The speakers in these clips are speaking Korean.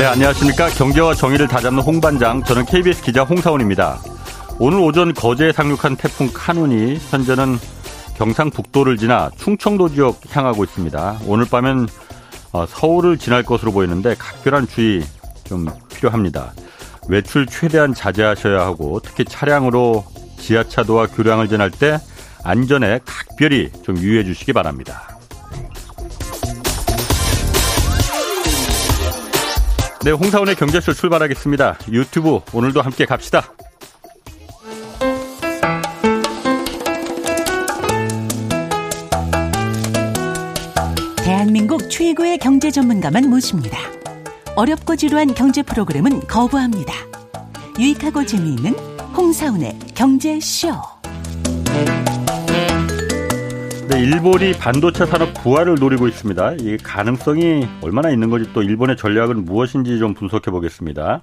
네, 안녕하십니까. 경제와 정의를 다잡는 홍반장. 저는 KBS 기자 홍사원입니다. 오늘 오전 거제에 상륙한 태풍 카눈이 현재는 경상북도를 지나 충청도 지역 향하고 있습니다. 오늘 밤엔 어, 서울을 지날 것으로 보이는데 각별한 주의 좀 필요합니다. 외출 최대한 자제하셔야 하고 특히 차량으로 지하차도와 교량을 지날 때 안전에 각별히 좀 유의해 주시기 바랍니다. 네, 홍사원의 경제쇼 출발하겠습니다. 유튜브 오늘도 함께 갑시다. 대한민국 최고의 경제 전문가만 모십니다. 어렵고 지루한 경제 프로그램은 거부합니다. 유익하고 재미있는 홍사운의 경제쇼. 네, 일본이 반도체 산업 부활을 노리고 있습니다. 이 가능성이 얼마나 있는 건지 또 일본의 전략은 무엇인지 좀 분석해 보겠습니다.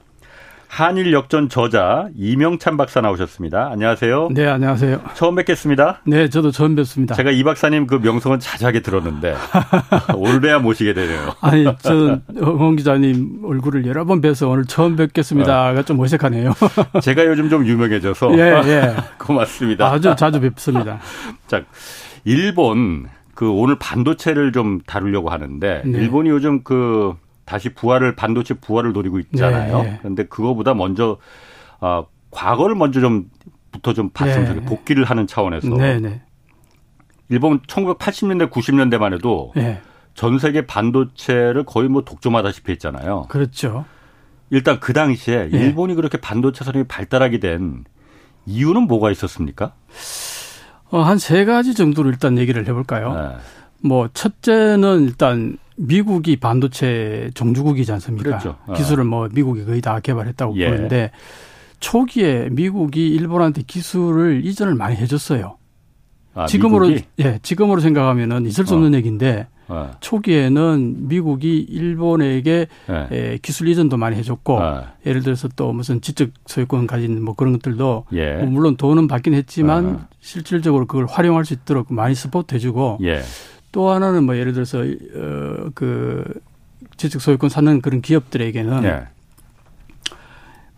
한일 역전 저자 이명찬 박사 나오셨습니다. 안녕하세요. 네, 안녕하세요. 처음 뵙겠습니다. 네, 저도 처음 뵙습니다. 제가 이 박사님 그 명성은 자세하게 들었는데 올해야 모시게 되네요. 아니, 저홍 기자님 얼굴을 여러 번 뵈서 오늘 처음 뵙겠습니다가 좀 어색하네요. 제가 요즘 좀 유명해져서 예, 예. 고맙습니다. 아주 자주 뵙습니다. 자, 일본 그 오늘 반도체를 좀 다루려고 하는데 네. 일본이 요즘 그 다시 부활을 반도체 부활을 노리고 있잖아요. 네, 네. 그런데 그거보다 먼저 어, 과거를 먼저 좀부터 좀 봤으면 좋겠 네. 복귀를 하는 차원에서 네, 네. 일본 1980년대 90년대만 해도 네. 전 세계 반도체를 거의 뭐 독점하다시피 했잖아요. 그렇죠. 일단 그 당시에 일본이 그렇게 반도체 산업이 발달하게 된 이유는 뭐가 있었습니까? 어, 한 세 가지 정도로 일단 얘기를 해볼까요? 뭐 첫째는 일단 미국이 반도체 종주국이지 않습니까? 그렇죠. 어. 기술을 뭐 미국이 거의 다 개발했다고 예. 보는데 초기에 미국이 일본한테 기술을 이전을 많이 해줬어요. 아, 지금으로 미국이? 예 지금으로 생각하면은 있을 수 없는 어. 얘기인데 어. 초기에는 미국이 일본에게 예. 에, 기술 이전도 많이 해줬고 어. 예를 들어서 또 무슨 지적 소유권 가진 뭐 그런 것들도 예. 뭐 물론 돈은 받긴 했지만 어. 실질적으로 그걸 활용할 수 있도록 많이 스포트 해주고 예. 또 하나는 뭐 예를 들어서 어 그 지적 소유권 사는 그런 기업들에게는 네.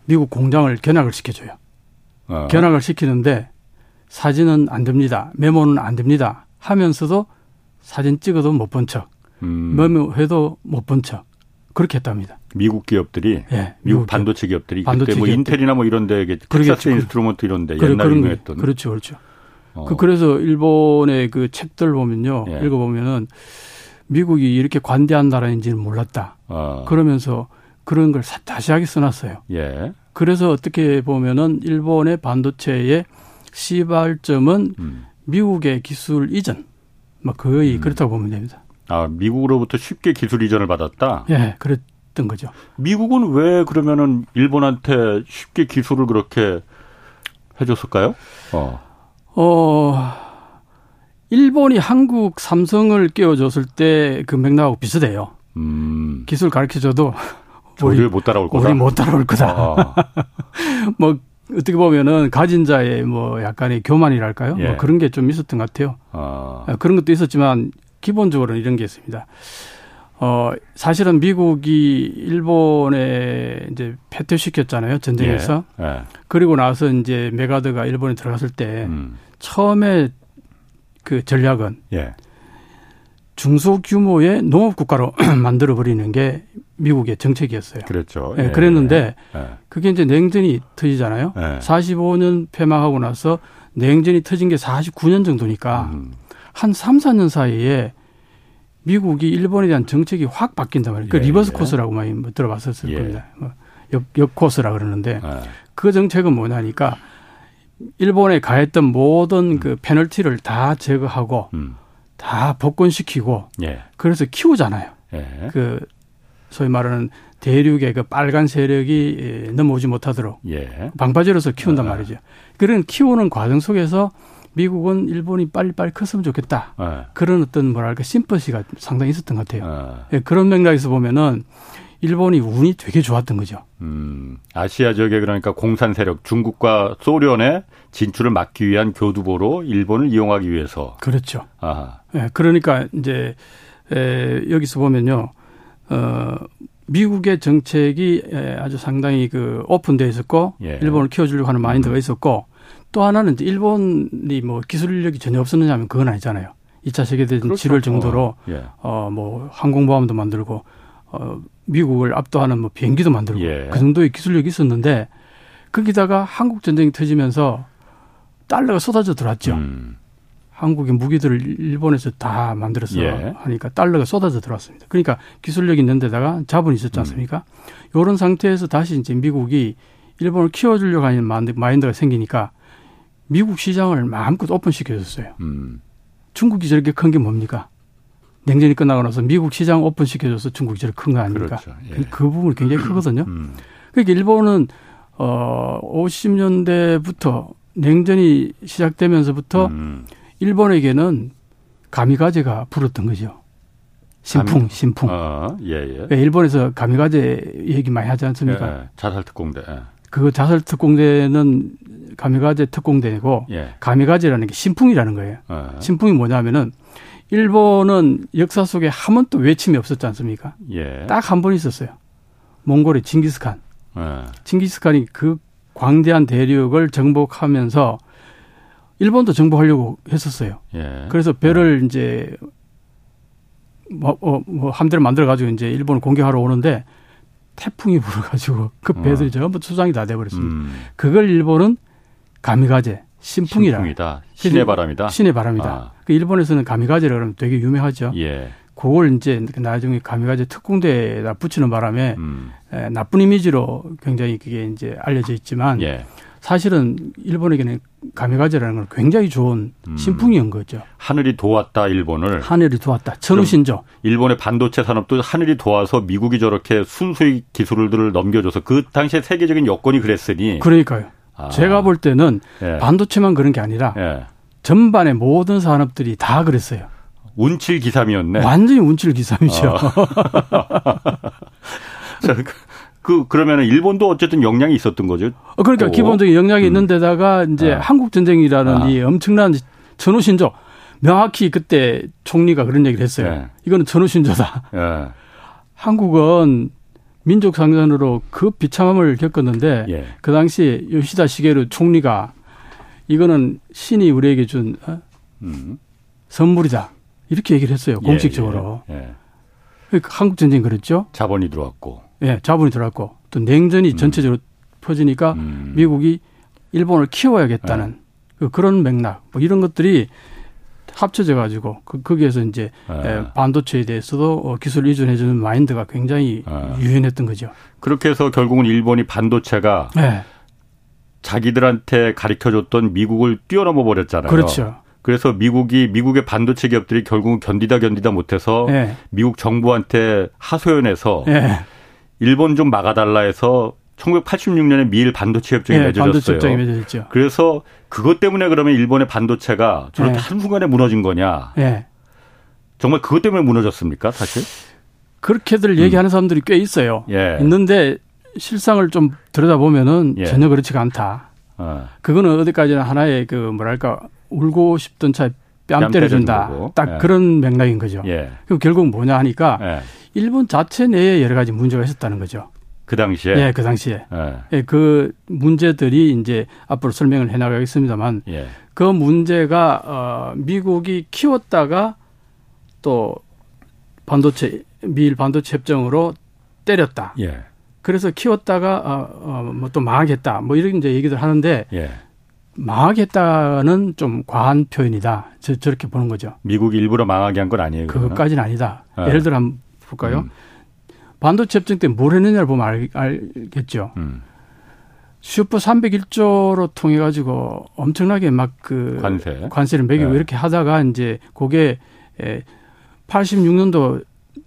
미국 공장을 견학을 시켜줘요. 어. 견학을 시키는데 사진은 안 됩니다. 메모는 안 됩니다. 하면서도 사진 찍어도 못 본 척, 음. 메모해도 못 본 척. 그렇게 했답니다. 미국 기업들이, 네, 미국, 반도체 기업들이 반도체 그때 뭐 기업들. 인텔이나 뭐 이런데 텍사스 인스트루먼트 이런데 옛날 유명했던 그렇죠, 그렇죠. 어. 그 그래서 일본의 그 책들 보면요. 예. 읽어보면은 미국이 이렇게 관대한 나라인지는 몰랐다. 어. 그러면서 그런 걸 다시하게 써놨어요. 예. 그래서 어떻게 보면은 일본의 반도체의 시발점은 음. 미국의 기술 이전, 뭐 거의 음. 그렇다고 보면 됩니다. 아 미국으로부터 쉽게 기술 이전을 받았다. 예, 그랬던 거죠. 미국은 왜 그러면은 일본한테 쉽게 기술을 그렇게 해줬을까요? 어. 어, 일본이 한국 삼성을 끼워줬을 때 그 맥락하고 비슷해요. 음. 기술 가르쳐줘도 우리 못 따라올 거다. 우리 못 따라올 거다. 아. 뭐 어떻게 보면은 가진 자의 뭐 약간의 교만이랄까요? 뭐 예. 뭐 그런 게 좀 있었던 것 같아요. 아. 아. 그런 것도 있었지만 기본적으로는 이런 게 있습니다. 어, 사실은 미국이 일본에 이제 패퇴시켰잖아요. 전쟁에서. 예. 예. 그리고 나서 이제 맥아더가 일본에 들어갔을 때 음. 처음에 그 전략은 예. 중소규모의 농업 국가로 만들어 버리는 게 미국의 정책이었어요. 그렇죠. 예, 그랬는데 예. 그게 이제 냉전이 터지잖아요. 예. 45년 패망하고 나서 냉전이 터진 게 49년 정도니까 음. 한 3, 4년 사이에 미국이 일본에 대한 정책이 확 바뀐단 말이에요. 그 예, reverse 예. course라고 많이 뭐 들어봤었을 예. 겁니다. 뭐 역, 역 코스라 그러는데 예. 그 정책은 뭐냐니까 일본에 가했던 모든 음. 그 페널티를 다 제거하고 음. 다 복권시키고 예. 그래서 키우잖아요. 예. 그 소위 말하는 대륙의 그 빨간 세력이 넘어오지 못하도록 방파제로서 키운단 아. 말이죠. 그런 키우는 과정 속에서 미국은 일본이 빨리빨리 컸으면 좋겠다. 네. 그런 어떤 뭐랄까 심퍼시가 상당히 있었던 것 같아요. 네. 그런 맥락에서 보면은 일본이 운이 되게 좋았던 거죠. 음, 아시아 지역에 그러니까 공산 세력 중국과 소련의 진출을 막기 위한 교두보로 일본을 이용하기 위해서. 그렇죠. 아 네, 그러니까 이제 에, 여기서 보면요. 어, 미국의 정책이 아주 상당히 그 오픈돼 있었고 예. 일본을 키워주려고 하는 마인드가 음. 있었고 또 하나는 이제 일본이 뭐 기술력이 전혀 없었느냐면 그건 아니잖아요. 2차 세계대전 그렇죠. 치를 정도로 어, 예. 어뭐 항공모함도 만들고 어 미국을 압도하는 뭐 비행기도 만들고 예. 그 정도의 기술력이 있었는데 거기다가 한국 전쟁이 터지면서 달러가 쏟아져 들어왔죠. 음. 한국의 무기들을 일본에서 다 만들어서 예. 하니까 달러가 쏟아져 들어왔습니다. 그러니까 기술력 있는 데다가 자본이 있었지 음. 않습니까? 음. 이런 상태에서 다시 이제 미국이 일본을 키워주려고 하는 마인드가 생기니까 미국 시장을 마음껏 오픈시켜줬어요. 음. 중국이 저렇게 큰 게 뭡니까? 냉전이 끝나고 나서 미국 시장 오픈시켜줘서 중국이 저렇게 큰거 아닙니까? 그렇죠. 예. 그 부분이 굉장히 크거든요. 음. 그러니까 일본은 어 50년대부터 냉전이 시작되면서부터 음. 일본에게는 가미가제가 불었던 거죠. 신풍, 신풍. 어, 예, 예. 예. 일본에서 가미가제 얘기 많이 하지 않습니까? 예, 예. 자살 특공대. 예. 그 자살 특공대는 가미가제 특공대고 예. 가미가제라는 게 신풍이라는 거예요. 예. 신풍이 뭐냐면은 일본은 역사 속에 한 번도 외침이 없었지 않습니까? 예. 딱 한 번 있었어요. 몽골의 징기스칸. 예. 징기스칸이 그 광대한 대륙을 정복하면서 일본도 정복하려고 했었어요. 예. 그래서 배를 예. 이제 뭐, 어, 뭐 함대를 만들어 가지고 이제 일본을 공격하러 오는데 태풍이 불어가지고 그 어. 배들이 어. 전부 수상이 다 돼버렸습니다. 음. 그걸 일본은 가미가제 신풍이라. 신풍이다. 신의 바람이다. 신의 바람이다. 아. 그 일본에서는 가미가제라 그러면 되게 유명하죠. 예. 그걸 이제 나중에 가미가제 특공대에다 붙이는 바람에 음. 에, 나쁜 이미지로 굉장히 그게 이제 알려져 있지만 예. 사실은 일본에게는 가미가제라는 건 굉장히 좋은 음. 신풍이었 거죠. 하늘이 도왔다 일본을. 하늘이 도왔다. 천우신조. 일본의 반도체 산업도 하늘이 도와서 미국이 저렇게 순수의 기술들을 넘겨줘서 그 당시에 세계적인 여건이 그랬으니. 그러니까요. 아. 제가 볼 때는 예. 반도체만 그런 게 아니라 예. 전반의 모든 산업들이 다 그랬어요. 운칠 기삼이었네. 완전히 운칠 기삼이죠. 어. 그 그러면은 일본도 어쨌든 역량이 있었던 거죠. 어, 그러니까 또. 기본적인 역량이 음. 있는 데다가 이제 아. 한국 전쟁이라는 아. 이 엄청난 전후신조 명확히 그때 총리가 그런 얘기를 했어요. 네. 이거는 전후신조다. 네. 한국은 민족 상전으로 그 비참함을 겪었는데 예. 그 당시 요시다 시게루 총리가 이거는 신이 우리에게 준 어? 음. 선물이다 이렇게 얘기를 했어요 예, 공식적으로. 예, 예. 그러니까 한국 전쟁 그랬죠. 자본이 들어왔고. 예, 자본이 들어왔고 또 냉전이 음. 전체적으로 퍼지니까 음. 미국이 일본을 키워야겠다는 네. 그 그런 맥락 뭐 이런 것들이 합쳐져 가지고 그 거기에서 이제 네. 반도체에 대해서도 어, 기술 의존해 주는 마인드가 굉장히 네. 유연했던 거죠. 그렇게 해서 결국은 일본이 반도체가 네. 자기들한테 가르쳐 줬던 미국을 뛰어넘어 버렸잖아요. 그렇죠. 그래서 미국이 미국의 반도체 기업들이 결국은 견디다 견디다 못해서 네. 미국 정부한테 하소연해서 네. 일본 좀 막아달라 해서 1986년에 미일 반도체 협정이 네, 맺어졌어요. 반도체 협정이 맺어졌죠. 그래서 그것 때문에 그러면 일본의 반도체가 저렇게 네. 한순간에 무너진 거냐? 네. 정말 그것 때문에 무너졌습니까, 사실? 그렇게들 음. 얘기하는 사람들이 꽤 있어요. 예. 있는데 실상을 좀 들여다보면은 예. 전혀 그렇지가 않다. 어. 그거는 어디까지나 하나의 그 뭐랄까 울고 싶던 차에 뺨, 뺨 때려준다. 딱 예. 그런 맥락인 거죠. 예. 그럼 결국 뭐냐 하니까 예. 일본 자체 내에 여러 가지 문제가 있었다는 거죠. 그 당시에? 예, 그 당시에. 예. 예 그 문제들이 이제 앞으로 설명을 해 나가겠습니다만 예. 그 문제가 어 미국이 키웠다가 또 반도체 미일 반도체 협정으로 때렸다. 예. 그래서 키웠다가 어뭐또 어, 망하겠다. 뭐 이런 이제 얘기들 하는데 예. 망하겠다는 좀 과한 표현이다. 저, 저렇게 보는 거죠. 미국이 일부러 망하게 한 건 아니에요. 그것까지는 아니다. 예. 예를 들어 한번 볼까요? 음. 반도체 협정 때 뭘 했느냐를 보면 알, 알겠죠. 음. 슈퍼 301조로 통해 가지고 엄청나게 막 그 관세. 관세를 매기고 네. 이렇게 하다가 이제 그게 86년도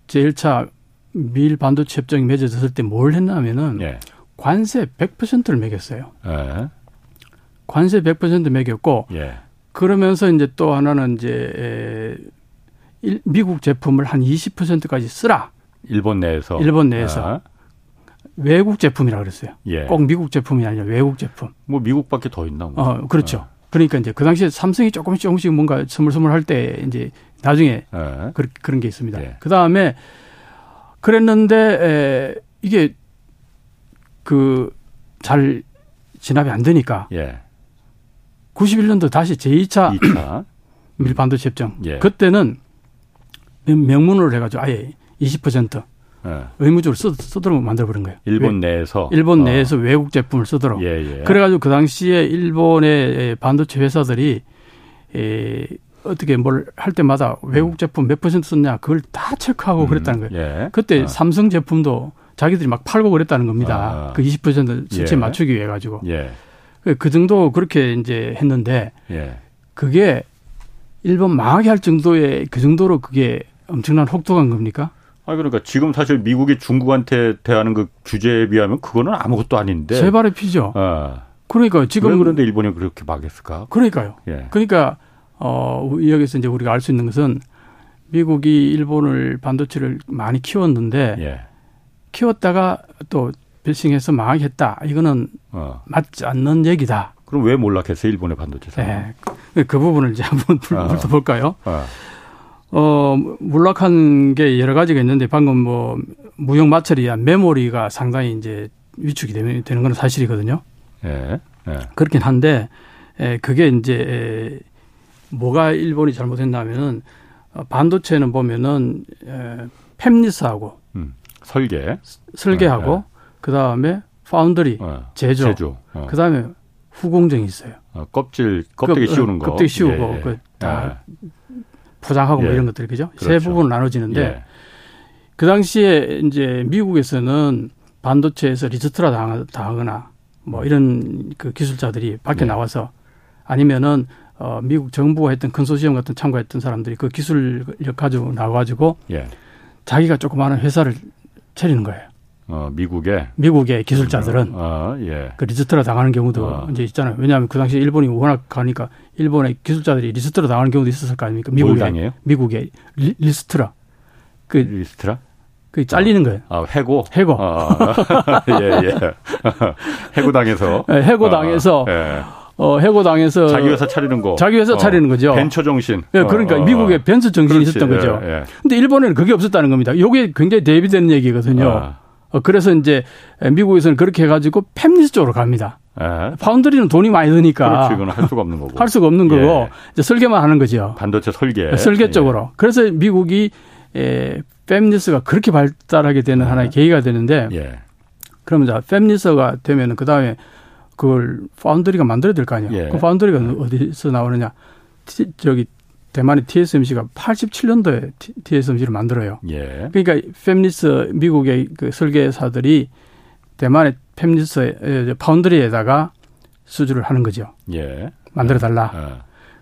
제1차 미일 반도체 협정이 맺어졌을 때 뭘 했냐면은 네. 관세 100%를 매겼어요. 네. 관세 100% 매겼고 예. 그러면서 이제 또 하나는 이제 미국 제품을 한 20%까지 쓰라. 일본 내에서. 일본 내에서. 아. 외국 제품이라 그랬어요. 예. 꼭 미국 제품이 아니라 외국 제품. 뭐 미국밖에 더 있나? 뭐. 어, 그렇죠. 아. 그러니까 이제 그 당시에 삼성이 조금씩 조금씩 뭔가 스물스물 할 때 이제 나중에 예. 그, 그런 게 있습니다. 예. 그 다음에 그랬는데 에, 이게 그 잘 진압이 안 되니까 예. 91년도 다시 제2차 2차 밀 반도체 협정. 예. 그때는 명문으로 해가지고 아예 20% 예. 의무적으로 쓰, 쓰도록 만들어버린 거예요. 일본 내에서? 일본 어. 내에서 외국 제품을 쓰도록. 예, 예. 그래가지고 그 당시에 일본의 반도체 회사들이 에, 어떻게 뭘 할 때마다 외국 제품 몇 퍼센트 썼냐 그걸 다 체크하고 음, 그랬다는 거예요. 예. 그때 어. 삼성 제품도 자기들이 막 팔고 그랬다는 겁니다. 아. 그20% 수치 예. 맞추기 위해 가지고. 예. 그, 그 정도 그렇게 이제 했는데 예. 그게 일본 망하게 할 정도의 그 정도로 그게 엄청난 혹독한 겁니까? 아 그러니까 지금 사실 미국이 중국한테 대하는 그 규제에 비하면 그거는 아무것도 아닌데 세 발의 피죠. 아. 그러니까 지금 왜 그런데 일본이 그렇게 막했을까? 그러니까요. 예. 그러니까 어 여기서 이제 우리가 알 수 있는 것은 미국이 일본을 반도체를 많이 키웠는데 예. 키웠다가 또 배싱해서 망하게 했다. 이거는 어. 맞지 않는 얘기다. 그럼 왜 몰락했어요? 일본의 반도체 사 네. 그 부분을 이제 한번 불러볼까요? 어. 어. 어, 몰락한 게 여러 가지가 있는데 방금 뭐 무역 마찰이야 메모리가 상당히 이제 위축이 되는, 되는 건 사실이거든요. 예. 예. 그렇긴 한데 에, 그게 이제 에, 뭐가 일본이 잘못했냐면은 어, 반도체는 보면은 에, 팹리스하고 음. 설계 설계하고 네, 네. 그 다음에 파운드리 네. 제조, 제조. 어. 그 다음에 후공정이 있어요. 어, 껍질 껍데기 그, 씌우는 거, 껍데기 씌우고 예, 예. 그다 예. 포장하고 뭐 예. 뭐 이런 것들 그죠? 그렇죠. 세 부분으로 나눠지는데 예. 그 당시에 이제 미국에서는 반도체에서 리스트라 당하거나 뭐 이런 그 기술자들이 밖에 네. 나와서 아니면은 어 미국 정부가 했던 컨소시엄 같은 참가했던 사람들이 그 기술력 가지고 나와가지고 예. 자기가 조그마한 회사를 차리는 거예요. 어, 미국의 미국의 기술자들은 어, 예. 그 リストラ 당하는 경우도 어. 이제 있잖아요. 왜냐하면 그 당시에 일본이 워낙 가니까 일본의 기술자들이 リストラ 당하는 경우도 있었을 거 아닙니까? 미국의 미국의 リ, リストラ 그 リストラ 그 잘리는 거예요. 아, 해고? 해고. 아, 예, 예. 해고당해서. 네, 해고당해서. 아, 예. 어, 해고당해서. 자기 회사 차리는 거. 자기 회사 어, 차리는 거죠. 벤처 정신. 예, 그러니까 어, 어 미국에 벤처 정신이 그렇지, 있었던 거죠. 예, 예. 근데 일본에는 그게 없었다는 겁니다. 요게 굉장히 대비되는 얘기거든요. 아. 어, 그래서 이제 미국에서는 그렇게 해가지고 팹리스 쪽으로 갑니다. 예. 파운드리는 돈이 많이 드니까. 그렇지, 이건 할 수가 없는 거고. 할 수가 없는 거고. 예. 이제 설계만 하는 거죠. 반도체 설계. 설계 쪽으로. 그래서 미국이 에, 팹리스가 그렇게 발달하게 되는 하나의 계기가 되는데 예. 그러면 자 fabless가 되면은 그 다음에 그걸 foundry가 만들어야 될 거 아니야. 예. 그 foundry가 어디서 나오느냐? 티, 저기 대만의 TSMC가 87년도에 TSMC를 만들어요. 예. 그러니까 팹리스 미국의 그 설계사들이 대만의 fabless foundry에다가 수주를 하는 거죠. 예. 만들어 달라. 예.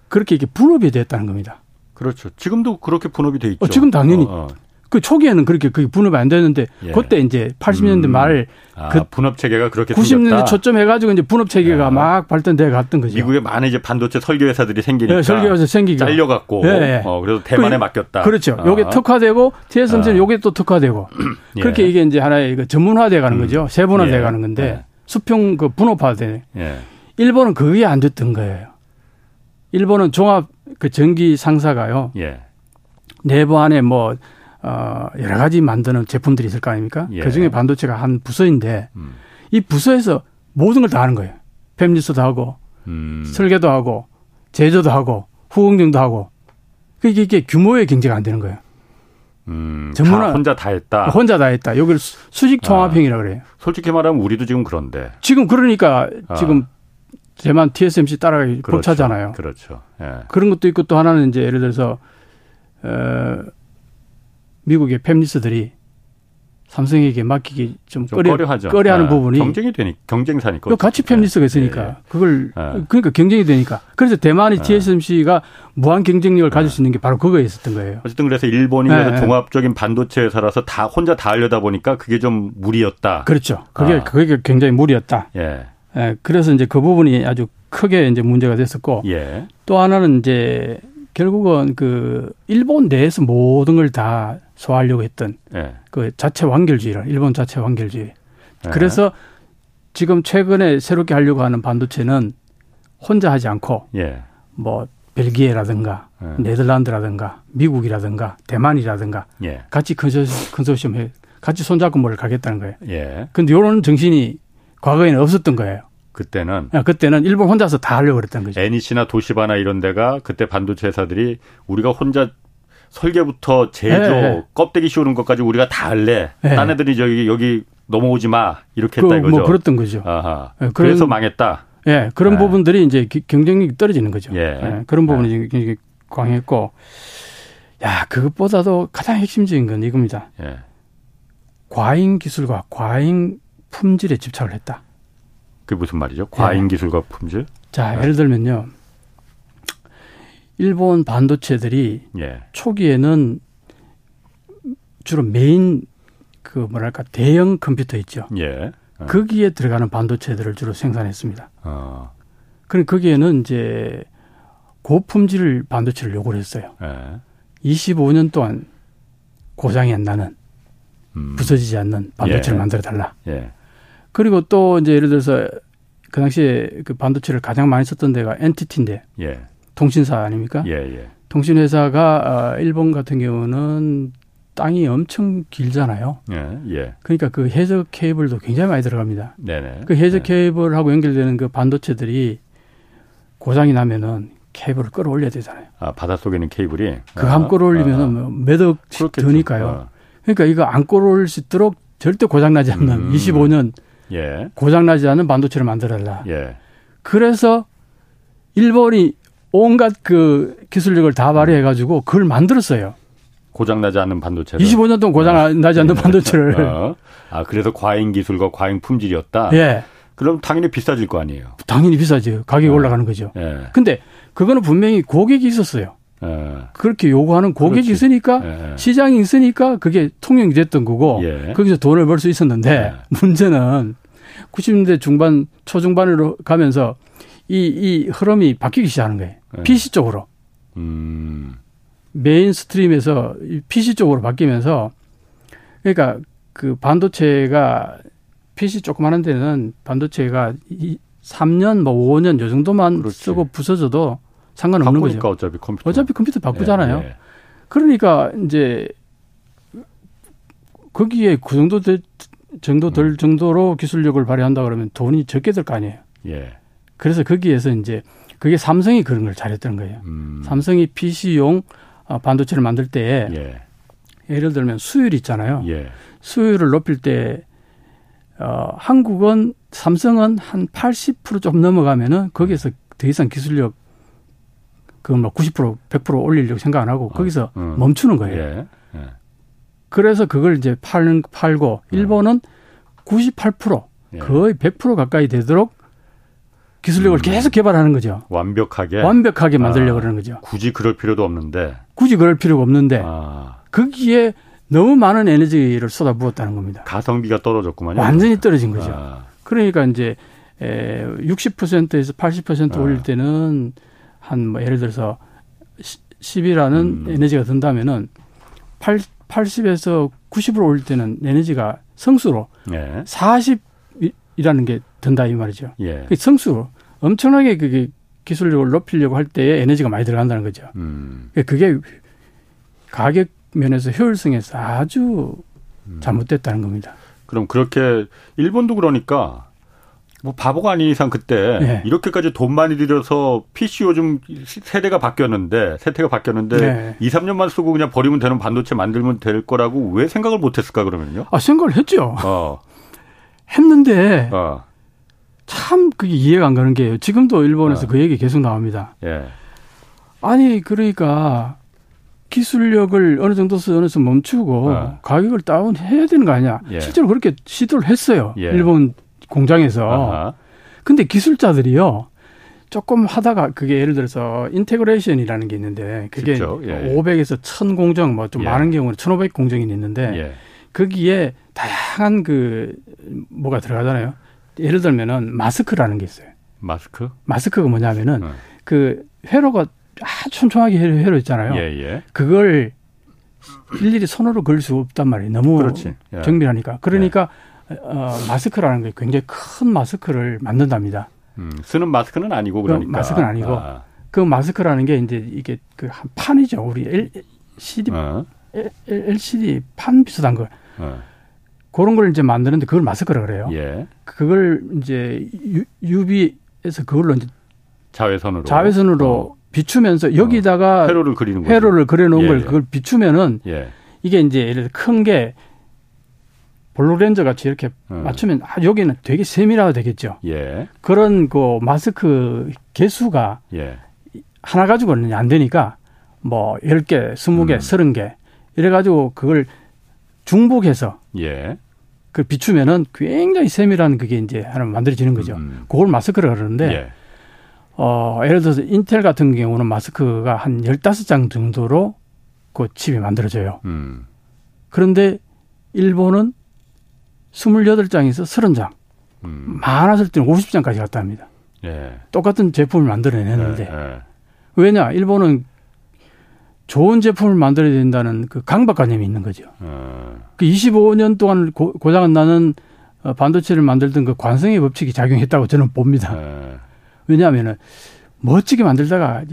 그렇게 이렇게 분업이 됐다는 겁니다. 그렇죠. 지금도 그렇게 분업이 돼 있죠. 어, 지금 당연히 어, 어. 그 초기에는 그렇게 그게 분업이 안 되는데 예. 그때 이제 80년대 음. 말 아, 그 분업 체계가 그렇게 90년대 초점 해 가지고 이제 분업 체계가 예. 막 발전돼 갔던 거죠. 미국에 많은 이제 반도체 설계 회사들이 생기니까 네, 설계 회사 생기고 잘려 갖고 예. 어, 그래서 대만에 그, 맡겼다. 그렇죠. 어. 요게 특화되고 TSMC는 어. 요게 또 특화되고 예. 그렇게 이게 이제 하나의 그 전문화돼 가는 음. 거죠. 세분화돼 예. 가는 건데 예. 수평 그 분업화돼. 일본은 그게 안 됐던 거예요. 일본은 종합 그 전기 상사가요. 내부 안에 뭐 어, 여러 가지 만드는 제품들이 있을 거 아닙니까? 예. 그 중에 반도체가 한 부서인데 음. 이 부서에서 모든 걸 다 하는 거예요. 팹리스도 하고 음. 설계도 하고 제조도 하고 후공정도 하고 그게 이게 규모의 경제가 안 되는 거예요. 음, 전문화 혼자 다 했다. 혼자 다 했다. 여기를 수직 통합형이라 고 그래요. 솔직히 말하면 우리도 지금 그런데. 지금 그러니까 아. 지금 대만 TSMC 따라가기 그렇죠. 벅차잖아요. 그렇죠. 예. 그런 것도 있고 또 하나는 이제 예를 들어서 어, 미국의 팹리스들이 삼성에게 맡기기 좀, 좀 꺼려, 꺼려 하죠. 꺼려하는 아, 부분이 경쟁이 되니 경쟁사니까 같이 팹리스가 있으니까 예, 예. 그걸 아. 그러니까 경쟁이 되니까 그래서 대만의 아. TSMC가 무한 경쟁력을 가질 수 있는 게 바로 그거에 있었던 거예요. 어쨌든 그래서 일본이 네. 종합적인 반도체 회사라서 다 혼자 다 하려다 보니까 그게 좀 무리였다. 그렇죠. 그게 아. 그게 굉장히 무리였다. 예. 예. 그래서 이제 그 부분이 아주 크게 이제 문제가 됐었고 예. 또 하나는 이제 결국은 그 일본 내에서 모든 걸 다 소화하려고 했던 네. 그 자체 완결주의라 일본 자체 완결주의. 네. 그래서 지금 최근에 새롭게 하려고 하는 반도체는 혼자 하지 않고 예. 뭐 벨기에라든가 예. 네덜란드라든가 미국이라든가 대만이라든가 예. 같이 컨소시엄 해 같이 손잡고 뭘 가겠다는 거예요. 예. 근데 이런 정신이 과거에는 없었던 거예요. 그때는 야, 그때는 일본 혼자서 다 하려고 그랬던 거죠. 애니시나 도시바나 이런 데가 그때 반도체 회사들이 우리가 혼자 설계부터 제조, 네, 네. 껍데기 씌우는 것까지 우리가 다 할래. 네. 딴 애들이 저기 여기 넘어오지 마 이렇게 했다 그, 이거죠. 뭐 그랬던 거죠. 아하. 네, 그래서 그런, 망했다. 예, 그런 네. 부분들이 이제 경쟁력이 떨어지는 거죠. 예. 예 그런 부분이 네. 굉장히 강했고, 야 그것보다도 가장 핵심적인 건 이겁니다. 예. 과잉 기술과 과잉 품질에 집착을 했다. 그게 무슨 말이죠? 과잉 예. 기술과 품질? 자, 예를 들면요. 일본 반도체들이 예. 초기에는 주로 메인 그 뭐랄까 대형 컴퓨터 있죠. 예. 어. 거기에 들어가는 반도체들을 주로 생산했습니다. 어. 그럼 거기에는 이제 고품질 반도체를 요구를 했어요. 예. 25년 동안 고장이 안 나는 음. 부서지지 않는 반도체를 예. 만들어 달라. 예. 그리고 또 이제 예를 들어서 그 당시에 그 반도체를 가장 많이 썼던 데가 엔티티인데 예. 통신사 아닙니까? 예, 예. 통신회사가 어, 일본 같은 경우는 땅이 엄청 길잖아요. 예, 예. 그러니까 그 해저 케이블도 굉장히 많이 들어갑니다. 네네. 그 해저 네. 케이블하고 연결되는 그 반도체들이 고장이 나면은 케이블을 끌어올려야 되잖아요. 아, 바닷속에 있는 케이블이? 그한 아, 끌어올리면은 아, 몇 억씩 드니까요. 아. 그러니까 이거 안 끌어올 수 있도록 절대 고장나지 않는 음. 25년 예. 고장나지 않는 반도체를 만들어라. 예. 그래서 일본이 온갖 그 기술력을 다 발휘해가지고 그걸 만들었어요. 고장나지 않는 반도체 25년 동안 고장나지 않는 네. 반도체를. 어. 아, 그래서 과잉 기술과 과잉 품질이었다? 예. 그럼 당연히 비싸질 거 아니에요? 당연히 비싸죠. 가격이 어. 올라가는 거죠. 예. 근데 그거는 분명히 고객이 있었어요. 예. 그렇게 요구하는 고객이 그렇지. 있으니까 예. 시장이 있으니까 그게 통용이 됐던 거고 예. 거기서 돈을 벌 수 있었는데 예. 문제는 90년대 중반 초중반으로 가면서 이, 이 흐름이 바뀌기 시작하는 거예요. 네. PC 쪽으로. 음. mainstream에서 PC 쪽으로 바뀌면서 그러니까 그 반도체가 PC 조그마한 데는 반도체가 3년 뭐 5년 요 정도만 그렇지. 쓰고 부서져도 상관없는 거죠. 어차피 컴퓨터. 어차피 컴퓨터 바꾸잖아요. 예, 예. 그러니까 이제 거기에 그 정도 될, 정도 될 음. 정도로 기술력을 발휘한다 그러면 돈이 적게 들 거 아니에요. 예. 그래서 거기에서 이제 그게 삼성이 그런 걸 잘했던 거예요. 음. 삼성이 PC용 어, 반도체를 만들 때 예. 예를 들면 수율 있잖아요. 예. 수율을 높일 때 어, 한국은 삼성은 한 80%좀 넘어가면은 거기에서 더 이상 기술력 그뭐 90% 100% 올리려고 생각 안 하고 어, 거기서 어, 음. 멈추는 거예요. 예. 예. 그래서 그걸 이제 팔, 팔고 일본은 98% 예. 거의 100% 가까이 되도록 기술력을 음. 계속 개발하는 거죠. 완벽하게 완벽하게 만들려고 아, 그러는 거죠. 굳이 그럴 필요도 없는데 굳이 그럴 필요가 없는데 아. 거기에 너무 많은 에너지를 쏟아부었다는 겁니다. 가성비가 떨어졌구만요. 완전히 떨어진 거죠. 아. 그러니까 이제 에 60%에서 80% 아. 올릴 때는 한 뭐 예를 들어서 10이라는 음. 에너지가 든다면은 8, 80에서 90으로 올릴 때는 에너지가 성수로 네. 40이라는 게 든다 이 말이죠. 예. 그 성수 엄청나게 그게 기술력을 높이려고 할 때에 에너지가 많이 들어간다는 거죠. 음. 그게 가격 면에서 효율성에서 아주 음. 잘못됐다는 겁니다. 그럼 그렇게 일본도 그러니까 뭐 바보가 아닌 이상 그때 네. 이렇게까지 돈 많이 들여서 PC 요즘 세대가 바뀌었는데 세태가 바뀌었는데 네. 2, 3년만 쓰고 그냥 버리면 되는 반도체 만들면 될 거라고 왜 생각을 못 했을까 그러면요? 아, 생각을 했죠. 어. 했는데 어. 참 그게 이해가 안 가는 게요. 지금도 일본에서 어. 그 얘기 계속 나옵니다. 예. 아니 그러니까 기술력을 어느 정도 어느 선 멈추고 어. 가격을 다운해야 되는 거 아니야? 예. 실제로 그렇게 시도를 했어요. 예. 일본 공장에서. 아하. 근데 기술자들이요. 조금 하다가 그게 예를 들어서 integration이라는 게 있는데 그게 그렇죠. 예. 500에서 1000 공정 뭐좀 예. 많은 경우는 1500 공정이 있는데 예. 거기에 다양한 그 뭐가 들어가잖아요. 예를 들면은 마스크라는 게 있어요. 마스크? 마스크가 뭐냐면은 어. 그 회로가 아주 촘촘하게 회로, 있잖아요. 예, 예. 그걸 일일이 손으로 그릴 수 없단 말이에요. 너무 예. 정밀하니까. 그러니까 예. 어, 마스크라는 게 굉장히 큰 마스크를 만든답니다. 음, 쓰는 마스크는 아니고 그러니까. 마스크는 아니고 아. 그 마스크라는 게 이제 이게 그 한 판이죠. 우리 L, CD, 어. LCD 판 비슷한 거. 어. 그런 걸 이제 만드는데 그걸 마스크라 그래요. 예. 그걸 이제 유, 비에서 그걸로 이제 자외선으로 자외선으로 어. 비추면서 여기다가 어. 회로를 그리는. 회로를 그려 놓은 예, 걸 예. 그걸 비추면은 예. 이게 이제 예를 들어 큰게 볼로렌저 같이 이렇게 음. 맞추면 아, 여기는 되게 세밀하게 되겠죠. 예. 그런 그 마스크 개수가 예. 하나 가지고는 안 되니까 뭐 10개, 20개, 음. 30개 이래 가지고 그걸 중복해서 예. 그 비추면은 굉장히 세밀한 그게 이제 하나 만들어지는 거죠. 음. 그걸 마스크를 그러는데 예. 어, 예를 들어서 인텔 같은 경우는 마스크가 한 15장 정도로 그 칩이 만들어져요. 음. 그런데 일본은 28장에서 30장. 음. 많았을 때는 50장까지 갔다 합니다. 예. 똑같은 제품을 만들어내는데. 예, 예. 왜냐? 일본은 좋은 제품을 만들어야 된다는 그 강박관념이 있는 거죠. 어. 그 25년 동안 고, 고장은 나는 어, 반도체를 만들던 그 관성의 법칙이 작용했다고 저는 봅니다. 어. 왜냐하면은 멋지게 만들다가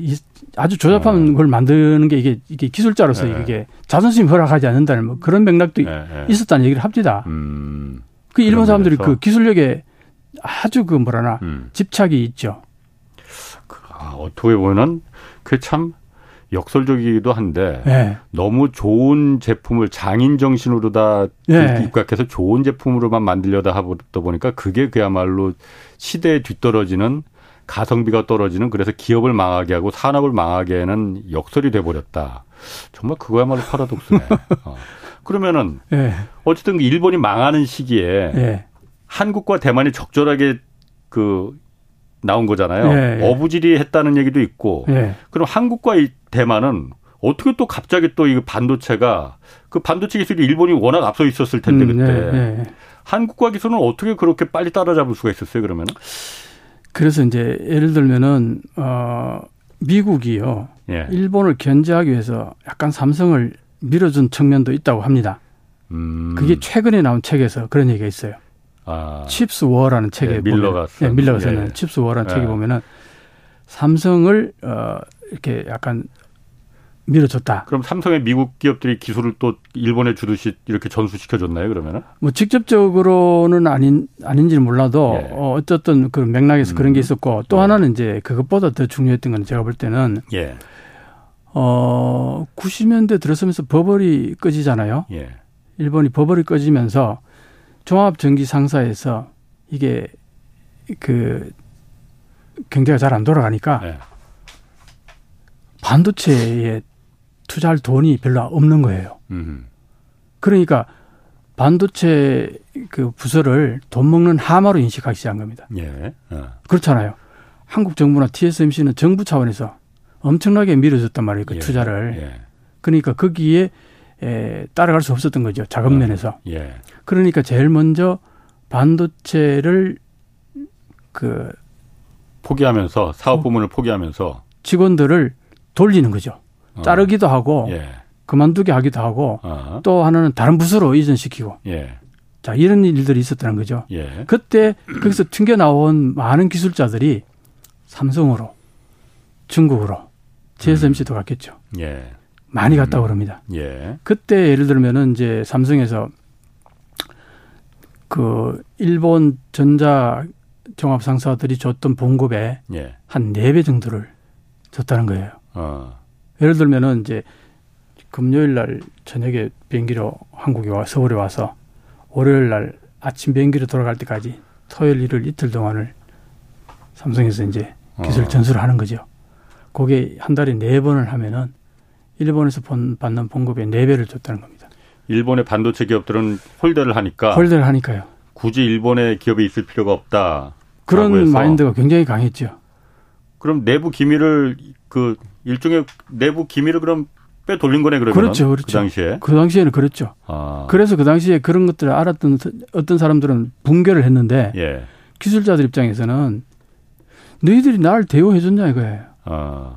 아주 조잡한 어. 걸 만드는 게 이게 이게 기술자로서 네. 이게 자존심이 허락하지 않는다는 뭐 그런 맥락도 네. 있었다는 얘기를 합니다. 음. 그 일본 사람들이 그 기술력에 아주 그 뭐라나 음. 집착이 있죠. 아, 어떻게 보면은 그참 역설적이기도 한데 네. 너무 좋은 제품을 장인 정신으로 다 네. 입각해서 좋은 제품으로만 만들려다 하다 보니까 그게 그야말로 시대에 뒤떨어지는 가성비가 떨어지는 그래서 기업을 망하게 하고 산업을 망하게 하는 역설이 돼 버렸다. 정말 그거야말로 파라독스네. 어. 그러면은 네. 어쨌든 그 일본이 망하는 시기에 한국과 대만이 적절하게 그 나온 거잖아요. 예, 예. 어부지리 했다는 얘기도 있고. 예. 그럼 한국과 이 대만은 어떻게 또 갑자기 또 이 반도체가 그 반도체 기술이 일본이 워낙 앞서 있었을 텐데 음, 그때 음, 한국과 기술은 어떻게 그렇게 빨리 따라잡을 수가 있었어요 그러면 은? 그래서 이제 예를 들면은 어 미국이요 예. 일본을 견제하기 위해서 약간 삼성을 밀어준 측면도 있다고 합니다. 음. 그게 최근에 나온 책에서 그런 얘기가 있어요. 아. Chips War라는 책에 네, 밀러가 네, 밀러가 쓰는 예. Chips War라는 예. 책에 보면은 삼성을 어 이렇게 약간 밀어줬다. 그럼 삼성의 미국 기업들이 기술을 또 일본에 주듯이 이렇게 전수시켜 줬나요? 그러면은? 뭐 직접적으로는 아닌 아닌지는 몰라도 예. 어, 어쨌든 그 맥락에서 음. 그런 게 있었고 또 예. 하나는 이제 그것보다 더 중요했던 건 제가 볼 때는 예. 어 90년대 들어서면서 버블이 꺼지잖아요. 예. 일본이 버블이 꺼지면서 종합 전기 상사에서 이게 그 경제가 잘 안 돌아가니까 네. 반도체에 투자할 돈이 별로 없는 거예요. 음. 그러니까 반도체 그 부서를 돈 먹는 하마로 인식하기 시작한 겁니다. 예. 어. 그렇잖아요. 한국 정부나 TSMC는 정부 차원에서 엄청나게 밀어줬단 말이에요. 그 예. 투자를. 예. 그러니까 거기에 에, 따라갈 수 없었던 거죠. 자금 어. 면에서. 예. 그러니까 제일 먼저 반도체를 그 포기하면서 사업 부문을 포기하면서 직원들을 돌리는 거죠. 어. 자르기도 하고 예. 그만두게 하기도 하고 어. 또 하나는 다른 부서로 이전시키고 예. 자 이런 일들이 있었다는 거죠. 예. 그때 거기서 튕겨 나온 많은 기술자들이 삼성으로 중국으로 TSMC도 음. 갔겠죠. 예. 많이 갔다고 음. 그럽니다. 예. 그때 예를 들면은 이제 삼성에서 그 일본 전자 종합 상사들이 줬던 봉급에 예. 한네 배 정도를 줬다는 거예요. 어. 예를 들면은 이제 금요일 날 저녁에 비행기로 한국에 와 서울에 와서 월요일 날 아침 비행기로 돌아갈 때까지 토요일 일요일 이틀 동안을 삼성에서 이제 기술 어. 전수를 하는 거죠. 그게 한 달에 네 번을 하면은 일본에서 본, 받는 봉급의 네 배를 줬다는 겁니다. 일본의 반도체 기업들은 홀대를 하니까 홀대를 하니까요. 굳이 일본의 기업이 있을 필요가 없다. 그런 마인드가 굉장히 강했죠. 그럼 내부 기밀을 그 일종의 내부 기밀을 그럼 빼돌린 거네 그러면 그렇죠, 그렇죠. 그 당시에 그 당시에는 그랬죠. 아. 그래서 그 당시에 그런 것들을 알았던 어떤 사람들은 붕괴를 했는데 예. 기술자들 입장에서는 너희들이 나를 대우해 줬냐 이거예요. 아.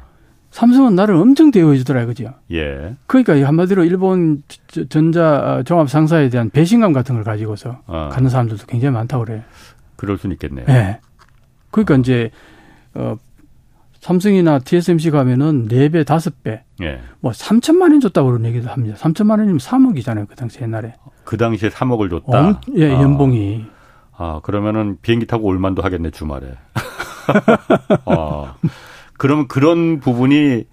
삼성은 나를 엄청 대우해 주더라 이거죠. 예. 그러니까 한마디로 일본 전자 어, 종합 상사에 대한 배신감 같은 걸 가지고서 어. 가는 사람들도 굉장히 많다고 그래요. 그럴 수는 있겠네요. 네. 그러니까 어. 이제 어 삼성이나 TSMC 가면은 4배, 5배. 예. 뭐 3천만 원 줬다고 그런 얘기도 합니다. 3천만 원이면 3억이잖아요. 그 당시 옛날에. 그 당시에 3억을 줬다. 엄, 예, 아. 연봉이. 아, 그러면은 비행기 타고 올만도 하겠네, 주말에. 아. 그러면 그런 부분이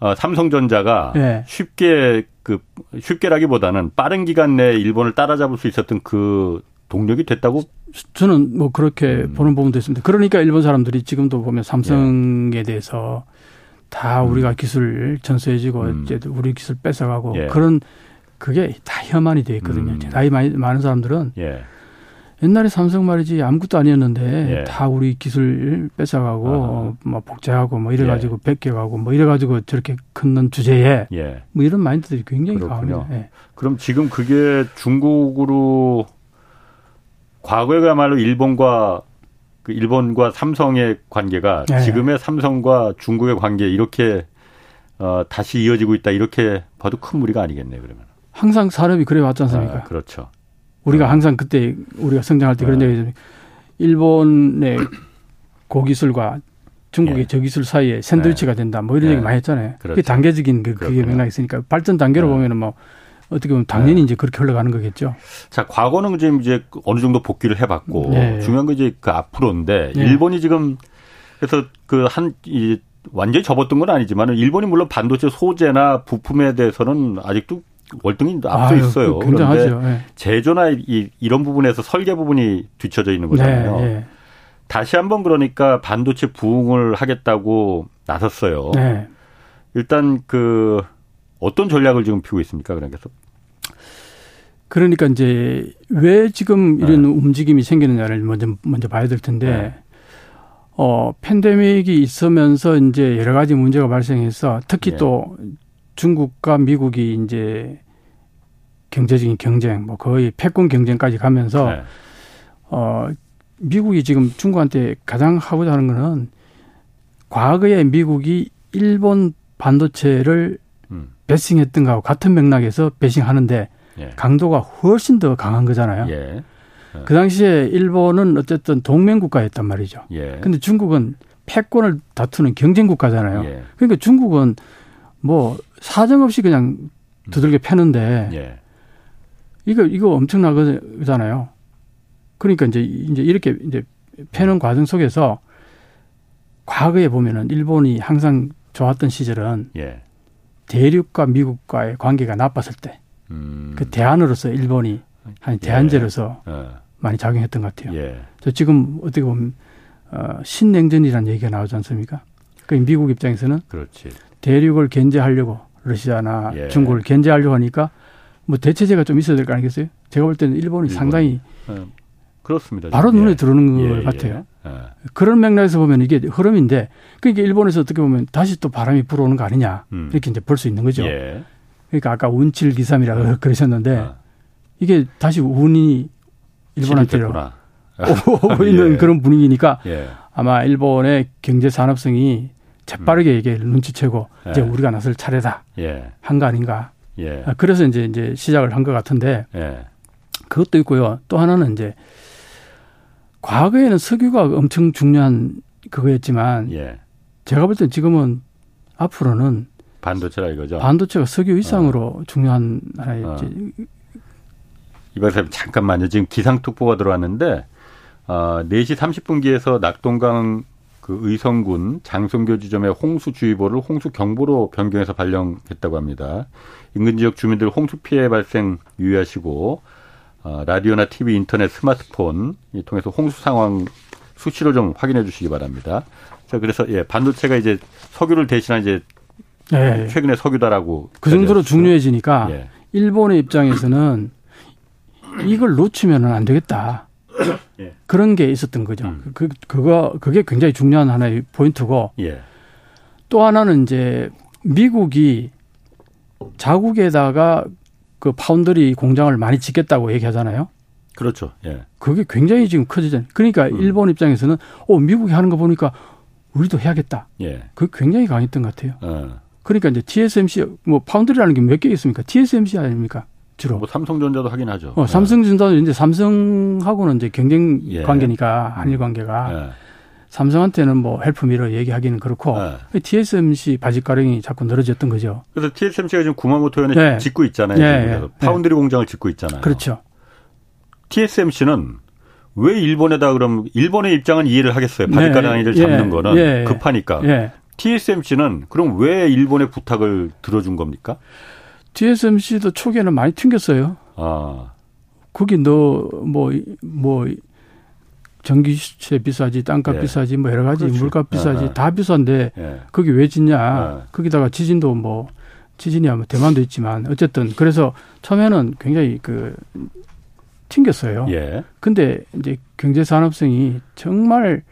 어, 삼성전자가 예. 쉽게 그 쉽게라기보다는 빠른 기간 내에 일본을 따라잡을 수 있었던 그 동력이 됐다고 저는 뭐 그렇게 음. 보는 부분도 있습니다. 그러니까 일본 사람들이 지금도 보면 삼성에 예. 대해서 다 음. 우리가 기술 전수해지고 음. 이제 우리 기술 뺏어가고 예. 그런 그게 다 혐한이 돼 있거든요. 음. 나이 많이 많은 사람들은 예. 옛날에 삼성 말이지 아무것도 아니었는데 예. 다 우리 기술 뺏어가고 어, 뭐 복제하고 뭐 이래가지고 예. 뺏겨가고 뭐 이래가지고 저렇게 큰 주제에 예. 뭐 이런 마인드들이 굉장히 강해요. 예. 그럼 지금 그게 중국으로 과거에야말로 일본과 그 일본과 삼성의 관계가 예. 지금의 삼성과 중국의 관계 이렇게 어, 다시 이어지고 있다 이렇게 봐도 큰 무리가 아니겠네요 그러면. 항상 산업이 그래 왔지 않습니까? 아, 그렇죠. 우리가 어. 항상 그때 우리가 성장할 때 그런 네. 얘기 일본의 고기술과 중국의 예. 저기술 사이에 샌드위치가 네. 된다. 뭐 이런 예. 얘기 많이 했잖아요. 그렇죠. 그게 단계적인 그, 그게 맥락이 있으니까 발전 단계로 네. 보면은 뭐 어떻게 보면 당연히 네. 이제 그렇게 흘러가는 거겠죠. 자, 과거는 지금 이제 어느 정도 복귀를 해봤고 네. 중요한 건 이제 그 앞으로인데 네. 일본이 지금 그래서 그 한 이 완전히 접었던 건 아니지만 일본이 물론 반도체 소재나 부품에 대해서는 아직도 월등히 앞서 있어요. 굉장하죠. 그런데 네. 제조나 이, 이런 부분에서 설계 부분이 뒤쳐져 있는 거잖아요. 네, 네. 다시 한번 그러니까 반도체 부흥을 하겠다고 나섰어요. 네. 일단 그 어떤 전략을 지금 피고 있습니까? 그러니까 그러니까 이제 왜 지금 이런 네. 움직임이 생기느냐를 먼저 먼저 봐야 될 텐데 네. 어 팬데믹이 있으면서 이제 여러 가지 문제가 발생해서 특히 또 중국과 미국이 이제 경제적인 경쟁, 뭐 거의 패권 경쟁까지 가면서 네. 어 미국이 지금 중국한테 가장 하고자 하는 거는 과거에 미국이 일본 반도체를 음. 배싱했던 거하고 같은 맥락에서 배싱하는데 예. 강도가 훨씬 더 강한 거잖아요. 예. 예. 그 당시에 일본은 어쨌든 동맹 국가였단 말이죠. 예. 근데 중국은 패권을 다투는 경쟁 국가잖아요. 예. 그러니까 중국은 뭐 사정없이 그냥 두들겨 패는데 예. 이거 이거 엄청나거잖아요. 그러니까 이제 이제 이렇게 이제 패는 과정 속에서 과거에 보면은 일본이 항상 좋았던 시절은 예. 대륙과 미국과의 관계가 나빴을 때, 음. 그 대안으로서 일본이 한 대안제로서 예. 많이 작용했던 것 같아요. 예. 저 지금 어떻게 보면 어, 신냉전이라는 얘기가 나오지 않습니까? 그 미국 입장에서는 그렇지. 대륙을 견제하려고 러시아나 예. 중국을 견제하려고 하니까 뭐 대체제가 좀 있어야 될 거 아니겠어요? 제가 볼 때는 일본이 일본. 상당히 예. 그렇습니다. 바로 예. 눈에 들어오는 것 예, 같아요. 예. 그런 맥락에서 보면 이게 흐름인데 그러니까 일본에서 어떻게 보면 다시 또 바람이 불어오는 거 아니냐 음. 이렇게 이제 볼 수 있는 거죠. 그러니까 아까 운칠 기삼이라고 어. 그러셨는데 어. 이게 다시 운이 일본한테로 오고 있는 그런 분위기니까 아마 일본의 경제 산업성이 재빠르게 음. 이게 눈치채고 예. 이제 우리가 나설 차례다 예. 한거 아닌가. 예. 아, 그래서 이제 이제 시작을 한 것 같은데 예. 그것도 있고요. 또 하나는 이제 과거에는 석유가 엄청 중요한 그거였지만 예. 제가 볼 땐 지금은 앞으로는 반도체라 이거죠. 반도체가 석유 이상으로 어. 중요한 하나의 어. 이 박사님 잠깐만요. 지금 기상특보가 들어왔는데 어, 4시 30분기에서 낙동강 그 의성군 장성교 지점의 홍수주의보를 홍수경보로 변경해서 발령했다고 합니다. 인근 지역 주민들 홍수 피해 발생 유의하시고 어, 라디오나 TV, 인터넷, 스마트폰 이 통해서 홍수 상황 수치로 좀 확인해 주시기 바랍니다. 자, 그래서 예, 반도체가 이제 석유를 대신한 이제 네. 최근에 석유다라고 그 정도로 중요해지니까 예. 일본의 입장에서는 이걸 놓치면은 안 되겠다. 예. 그런 게 있었던 거죠. 음. 그, 그거, 그게 굉장히 중요한 하나의 포인트고 예. 또 하나는 이제 미국이 자국에다가 그 파운드리 공장을 많이 짓겠다고 얘기하잖아요. 그렇죠. 예. 그게 굉장히 지금 커지잖아요. 그러니까 음. 일본 입장에서는 어, 미국이 하는 거 보니까 우리도 해야겠다. 예. 그게 굉장히 강했던 것 같아요. 어. 그러니까 이제 TSMC 뭐 파운드리라는 게 몇 개 있습니까? TSMC 아닙니까? 주로. 뭐 삼성전자도 하긴 하죠. 어, 삼성전자도 예. 이제 삼성하고는 이제 경쟁 예. 관계니까 한일 관계가. 예. 삼성한테는 뭐 help me라 얘기하기는 그렇고 네. TSMC 바지가랑이 자꾸 늘어졌던 거죠. 그래서 TSMC가 지금 구마모토현에 네. 짓고 있잖아요. 네. 네. 파운드리 공장을 짓고 있잖아요. 그렇죠. TSMC는 왜 일본에다 그럼 일본의 입장은 이해를 하겠어요. 바지가랑이를 네. 잡는 예. 거는 예. 급하니까. 예. TSMC는 그럼 왜 일본의 부탁을 들어준 겁니까? TSMC도 초기에는 많이 튕겼어요. 아. 거기 너 뭐뭐 뭐 전기세 비싸지, 땅값 예. 비싸지, 뭐 여러 가지 그렇죠. 물값 비싸지, 예. 다 비싼데 예. 거기 왜 짓냐? 예. 거기다가 지진도 뭐 지진이야 뭐 대만도 있지만 어쨌든 그래서 처음에는 굉장히 그 튕겼어요. 예. 근데 이제 경제산업성이 정말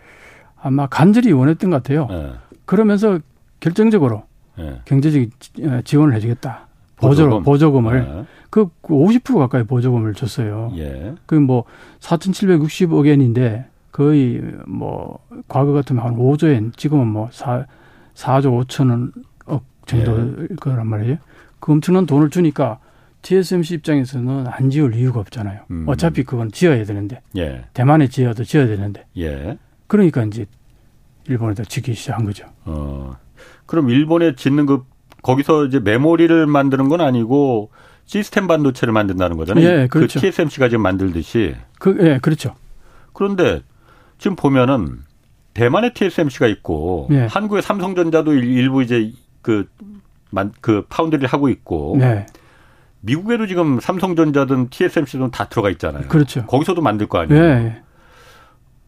아마 간절히 원했던 것 같아요. 예. 그러면서 결정적으로 예. 경제적 어, 지원을 해주겠다. 보조금, 보조금을 예. 그50% 가까이 보조금을 줬어요. 예. 그뭐 4,760억 엔인데 거의 뭐 과거 같으면 한 5조 엔, 지금은 뭐 4, 4조 5천억 정도일 예. 거란 말이에요. 그 엄청난 돈을 주니까 TSMC 입장에서는 안 지을 이유가 없잖아요. 음. 어차피 그건 지어야 되는데. 예. 대만에 지어도 지어야 되는데. 예. 그러니까 이제 일본에다 짓기 시작한 거죠. 어. 그럼 일본에 짓는 그 거기서 이제 메모리를 만드는 건 아니고 시스템 반도체를 만든다는 거잖아요. 예, 그 그렇죠. 그 TSMC가 지금 만들듯이. 그, 예, 그렇죠. 그런데 지금 보면은 대만의 TSMC가 있고 예. 한국의 삼성전자도 일부 이제 그, 만, 그 파운드리를 하고 있고. 네. 미국에도 지금 삼성전자든 TSMC든 다 들어가 있잖아요. 그렇죠. 거기서도 만들 거 아니에요. 네.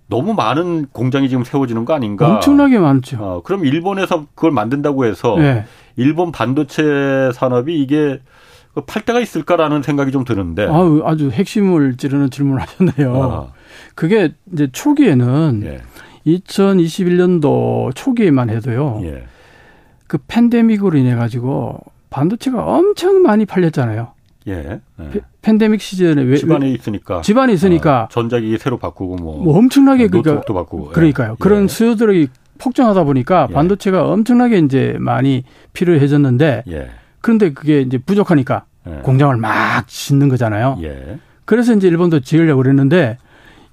너무 많은 공장이 지금 세워지는 거 아닌가? 엄청나게 많죠. 어, 그럼 일본에서 그걸 만든다고 해서 네. 일본 반도체 산업이 이게 팔 데가 있을까라는 생각이 좀 드는데. 아유, 아주 핵심을 찌르는 질문을 하셨네요. 아. 그게 이제 초기에는 예. 2021년도 초기에만 해도요. 예. 그 팬데믹으로 인해 가지고 반도체가 엄청 많이 팔렸잖아요. 예. 예. 팬데믹 시즌에 왜 집안에 있으니까 집안에 있으니까 아, 전자기기 새로 바꾸고 뭐, 뭐 엄청나게 그러니까 바꾸고 그러니까요. 예. 그런 예. 수요들이 폭증하다 보니까 예. 반도체가 엄청나게 이제 많이 필요해졌는데 예. 그런데 그게 이제 부족하니까 예. 공장을 막 짓는 거잖아요. 예. 그래서 이제 일본도 지으려고 그랬는데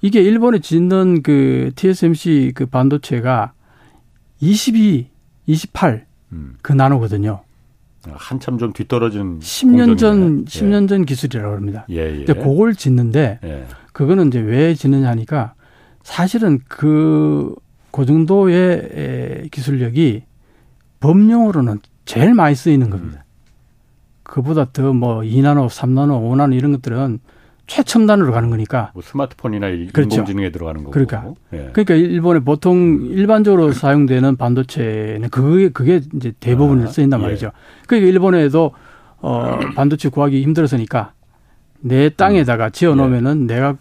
이게 일본에 짓는 그 TSMC 그 반도체가 22, 28 음. 그 나노거든요. 한참 좀 뒤떨어진 10년 전 10년 예. 전 기술이라고 합니다. 예, 예. 근데 그걸 짓는데 예. 그거는 이제 왜 짓느냐 하니까 사실은 그, 그 정도의 기술력이 법령으로는 제일 많이 쓰이는 겁니다. 그보다 더 뭐 2나노, 3나노, 5나노 이런 것들은 최첨단으로 가는 거니까. 뭐 스마트폰이나 그렇죠. 인공지능에 들어가는 거고. 그러니까. 예. 그러니까 일본에 보통 일반적으로 사용되는 반도체는 그게 그게 이제 대부분 아, 쓰인단 예. 말이죠. 예. 그러니까 일본에도 어 반도체 구하기 힘들어서니까 내 땅에다가 음. 지어 놓으면은 예. 내가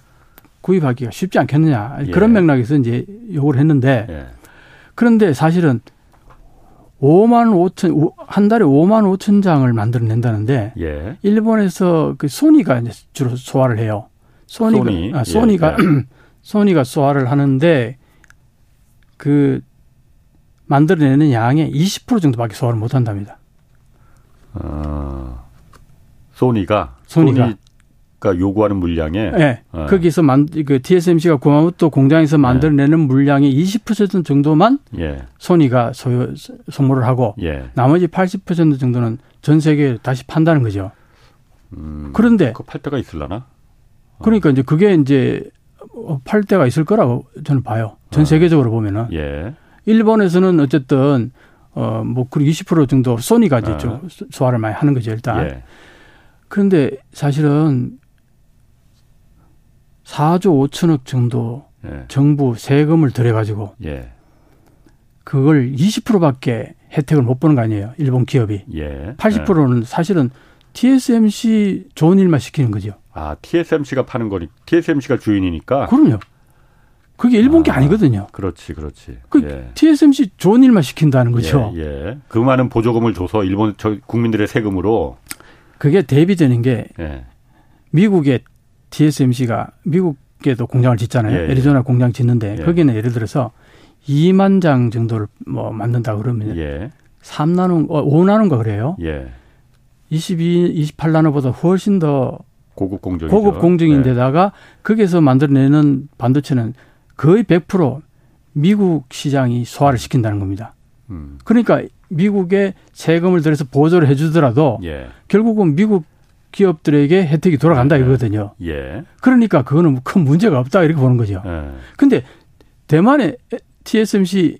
구입하기가 쉽지 않겠느냐. 그런 예. 맥락에서 이제 요구를 했는데 예. 그런데 사실은 5만 5천 한 달에 5만 5천 장을 만들어낸다는데 예. 일본에서 그 소니가 이제 주로 소화를 해요. 소니가 소니. 아, 소니가 예. 예. 소니가 소화를 하는데 그 만들어내는 양의 20% 정도밖에 소화를 못 한답니다. 어, 소니가 소니가 소니 가 요구하는 물량에 네. 네. 거기서 만 그 TSMC가 구마모토 공장에서 만들어내는 네. 물량의 20% 정도만 예. 소니가 소유 선물을 하고 예. 나머지 80% 정도는 전 세계에 다시 판다는 거죠. 음, 그런데 그팔 때가 있을라나? 그러니까 이제 그게 이제 팔 때가 있을 거라고 저는 봐요. 전 아. 세계적으로 보면은 예. 일본에서는 어쨌든 어뭐20% 정도 소니가 이제 아. 좀 소화를 많이 하는 거죠 일단. 예. 그런데 사실은 4조 5천억 정도 예. 정부 세금을 들여가지고 예. 그걸 20%밖에 혜택을 못 보는 거 아니에요. 일본 기업이. 예. 80%는 사실은 TSMC 좋은 일만 시키는 거죠. 아, TSMC가 파는 거니, TSMC가 주인이니까? 그럼요. 그게 일본 아, 게 아니거든요. 그렇지, 그렇지. 그 예. TSMC 좋은 일만 시킨다는 거죠. 예, 예. 그 많은 보조금을 줘서 일본 저 국민들의 세금으로 그게 대비되는 게 예. 미국의 TSMC가 미국에도 공장을 짓잖아요. 예, 예. 애리조나 공장 짓는데 예. 거기는 예를 들어서 2만 장 정도를 뭐 만든다 그러면 예. 3나노, 어, 5나노인가 그래요. 예. 22, 28나노보다 훨씬 더 고급 공정 고급 공정인데다가 네. 거기서 만들어내는 반도체는 거의 100% 미국 시장이 소화를 시킨다는 겁니다. 음. 그러니까 미국에 세금을 들여서 보조를 해주더라도 예. 결국은 미국 기업들에게 혜택이 돌아간다 예. 이거거든요. 예. 그러니까 그거는 큰 문제가 없다 이렇게 보는 거죠. 예. 근데 대만의 TSMC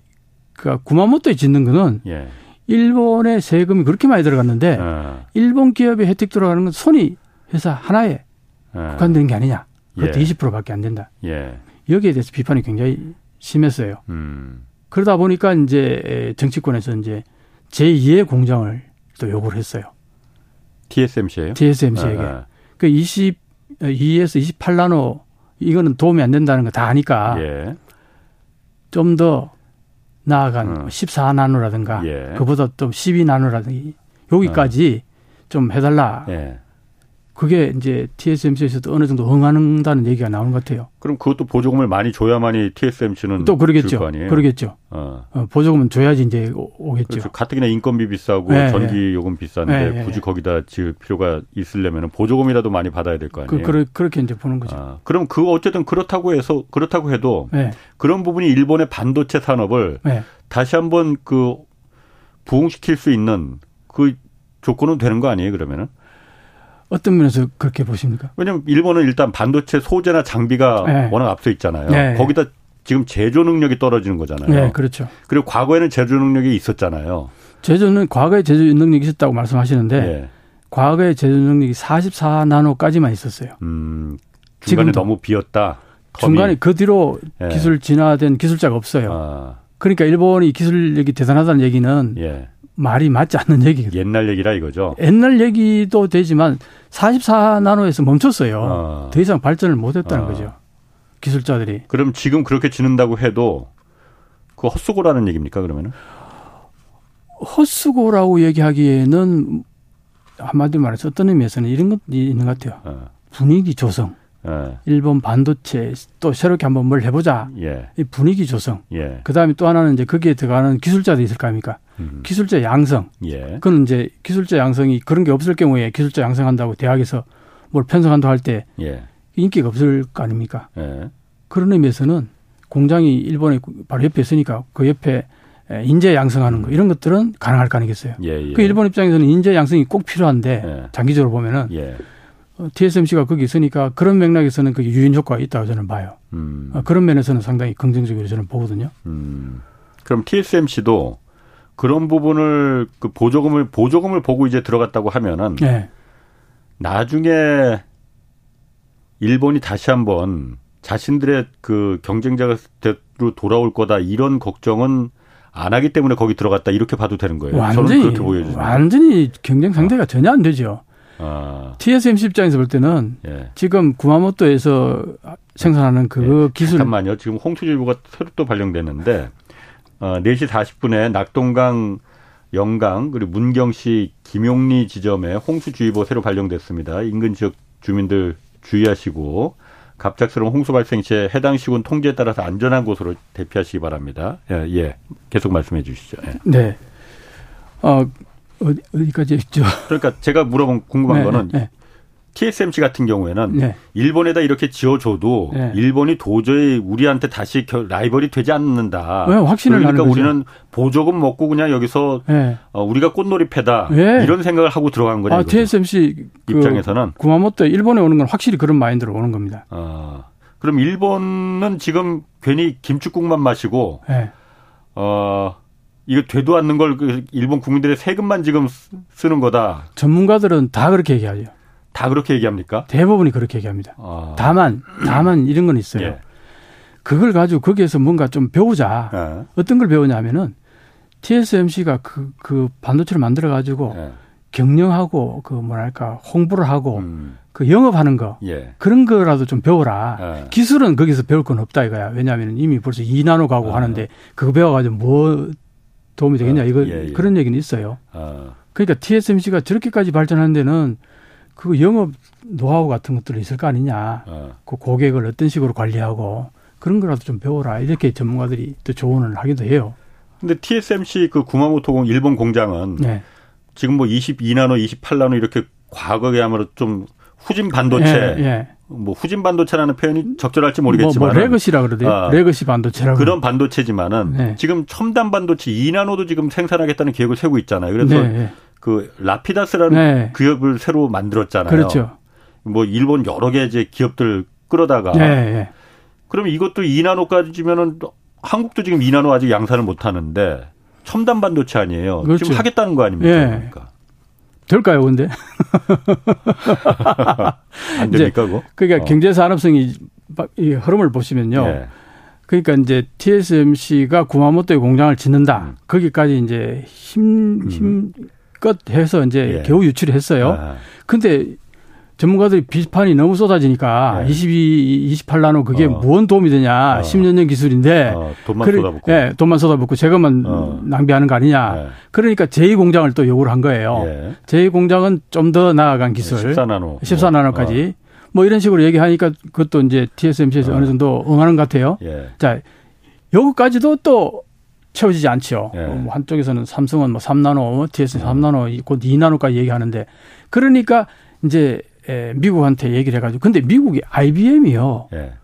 그 구마모토에 짓는 거는 예. 일본의 세금이 그렇게 많이 들어갔는데 예. 일본 기업의 혜택 들어가는 건 소니 회사 하나에 예. 국한되는 게 아니냐. 그것도 예. 20%밖에 안 된다. 예. 여기에 대해서 비판이 굉장히 심했어요. 음. 그러다 보니까 이제 정치권에서 이제 제2의 공장을 또 요구를 했어요. TSMC예요? TSMC에게. 아, 아. 그 22에서 28나노 이거는 도움이 안 된다는 거 다 아니까 예. 좀더 나아간 음. 14나노라든가 예. 그보다 좀 12나노라든가 여기까지 어. 좀 해달라. 예. 그게 이제 TSMC에서도 어느 정도 응하는다는 얘기가 나오는 것 같아요. 그럼 그것도 보조금을 많이 줘야만이 TSMC는 또 그러겠죠. 그러겠죠. 어. 어. 보조금은 줘야지 이제 오겠죠. 그렇죠. 가뜩이나 인건비 비싸고 네, 전기 네. 요금 비싼데 네, 굳이 거기다 지을 필요가 있으려면 보조금이라도 많이 받아야 될 거 아니에요. 그, 그 렇게 이제 보는 거죠. 아, 그럼 그 어쨌든 그렇다고 해서 그렇다고 해도 그런 부분이 일본의 반도체 산업을 다시 한번 그 부흥시킬 수 있는 그 조건은 되는 거 아니에요 그러면은? 어떤 면에서 그렇게 보십니까? 왜냐하면 일본은 일단 반도체 소재나 장비가 네. 워낙 앞서 있잖아요. 네. 거기다 지금 제조 능력이 떨어지는 거잖아요. 네, 그렇죠. 그리고 과거에는 제조 능력이 있었잖아요. 제조는 과거에 제조 능력이 있었다고 말씀하시는데 네. 과거에 제조 능력이 44 나노까지만 있었어요. 음, 중간에 너무 비었다. 중간에 그 뒤로 예. 기술 진화된 기술자가 없어요. 아. 그러니까 일본이 기술력이 대단하다는 얘기는 예. 말이 맞지 않는 얘기거든요. 옛날 얘기라 이거죠. 옛날 얘기도 되지만 44나노에서 멈췄어요. 어. 더 이상 발전을 못했다는 어. 거죠. 기술자들이. 그럼 지금 그렇게 지는다고 해도 그 헛수고라는 얘기입니까 그러면은? 헛수고라고 얘기하기에는 한마디로 말해서 어떤 의미에서는 이런 것도 있는 것 같아요. 어. 분위기 조성. 예. 일본 반도체 또 새롭게 한번 뭘 해보자. 예. 이 분위기 조성. 예. 그 다음에 또 하나는 이제 거기에 들어가는 기술자도 있을 거 아닙니까? 음. 기술자 양성. 예. 그건 이제 기술자 양성이 그런 게 없을 경우에 기술자 양성한다고 대학에서 뭘 편성한다고 할때 예. 인기가 없을 거 아닙니까? 예. 그런 의미에서는 공장이 일본에 바로 옆에 있으니까 그 옆에 인재 양성하는 거 음. 이런 것들은 가능할 거 아니겠어요? 그 일본 입장에서는 인재 양성이 꼭 필요한데 예. 장기적으로 보면은 예. TSMC가 거기 있으니까 그런 맥락에서는 그게 유인 효과가 있다고 저는 봐요. 음. 어, 그런 면에서는 상당히 긍정적으로 저는 보거든요. 음. 그럼 TSMC도 그런 부분을 그 보조금을 보조금을 보고 이제 들어갔다고 하면은 네. 나중에 일본이 다시 한번 자신들의 그 경쟁자로 돌아올 거다 이런 걱정은 안 하기 때문에 거기 들어갔다 이렇게 봐도 되는 거예요. 완전히 그렇게 보여지죠. 완전히 경쟁 상대가 어. 전혀 안 되죠. 아. TSMC 입장에서 볼 때는 예. 지금 구마모토에서 생산하는 그 예. 기술 잠깐만요. 지금 홍수주의보가 새로 또 발령됐는데 어, 4시 40분에 낙동강 영강 그리고 문경시 김용리 지점에 홍수주의보 새로 발령됐습니다. 인근 지역 주민들 주의하시고 갑작스러운 홍수 발생 시에 해당 시군 통제에 따라서 안전한 곳으로 대피하시기 바랍니다. 예, 예. 계속 말씀해 주시죠. 예. 네. 어, 어디, 어디까지 했죠? 그러니까 제가 물어본 궁금한 네, 거는 네. TSMC 같은 경우에는 네. 일본에다 이렇게 지어줘도 네. 일본이 도저히 우리한테 다시 라이벌이 되지 않는다. 네, 확신을 그러니까 우리는 보조금 먹고 그냥 여기서 네. 어, 우리가 꽃놀이 패다 네. 이런 생각을 하고 들어간 거죠. 아, TSMC 그 입장에서는 그 구마모토 일본에 오는 건 확실히 그런 마인드로 오는 겁니다. 아, 그럼 일본은 지금 괜히 김치국만 마시고 네. 어. 이거 되도 않는 걸그 일본 국민들의 세금만 지금 쓰는 거다. 전문가들은 다 그렇게 얘기하죠. 다 그렇게 얘기합니까? 대부분이 그렇게 얘기합니다. 아. 다만 다만 이런 건 있어요. 예. 그걸 가지고 거기에서 뭔가 좀 배우자. 예. 어떤 걸 배우냐면은 TSMC가 그, 그 반도체를 만들어 가지고 예. 경영하고 그 뭐랄까 홍보를 하고 음. 그 영업하는 거 예. 그런 거라도 좀 배워라. 예. 기술은 거기서 배울 건 없다 이거야. 왜냐하면 이미 벌써 2나노 가고 아. 하는데 그거 배워가지고 뭐 도움이 되겠냐 아, 이거 예, 예. 그런 얘기는 있어요. 아. 그러니까 TSMC가 저렇게까지 발전하는 데는 그 영업 노하우 같은 것들이 있을 거 아니냐. 아. 그 고객을 어떤 식으로 관리하고 그런 거라도 좀 배워라. 이렇게 전문가들이 또 조언을 하기도 해요. 근데 TSMC 그 구마모토 일본 공장은 네. 지금 뭐 22나노, 28나노 이렇게 과거에 아무래도 좀 후진 반도체 예, 예. 뭐 후진 반도체라는 표현이 적절할지 모르겠지만 뭐, 뭐 legacy라 그러대요. 아, legacy 반도체라고 그런 반도체지만은 네. 지금 첨단 반도체 2나노도 지금 생산하겠다는 계획을 세우고 있잖아요. 그래서 네. 그 라피다스라는 네. 기업을 새로 만들었잖아요. 그렇죠. 뭐 일본 여러 개 이제 기업들 끌어다가 네. 네. 그러면 이것도 2나노까지면은 한국도 지금 2나노 아직 양산을 못 하는데 첨단 반도체 아니에요. 그렇죠. 지금 하겠다는 거 아닙니까? 예. 그러니까. 될까요, 근데? 안 됩니까, 그 그러니까 어. 경제 산업성이 이 흐름을 보시면요. 예. 그러니까 이제 TSMC가 구마모토에 공장을 짓는다. 음. 거기까지 이제 힘, 음. 힘껏 해서 이제 예. 겨우 유출을 했어요. 아. 근데 전문가들이 비판이 너무 쏟아지니까 네. 22, 28나노 그게 어. 무언 도움이 되냐. 어. 10년 전 기술인데. 어, 돈만 그래, 쏟아붓고. 예, 돈만 쏟아붓고 제가만 어. 낭비하는 거 아니냐. 네. 그러니까 제2공장을 또 요구를 한 거예요. 예. 제2공장은 좀 더 나아간 기술. 14나노. 14나노까지. 어. 뭐 이런 식으로 얘기하니까 그것도 이제 TSMC에서 어. 느 정도 응하는 것 같아요. 예. 자, 여기까지도 또 채워지지 않죠. 예. 뭐 한쪽에서는 삼성은 뭐 3나노, TSM 3나노, 곧 2나노까지 얘기하는데 그러니까 이제 에, 미국한테 얘기를 해가지고 근데 미국이 IBM이요. 예.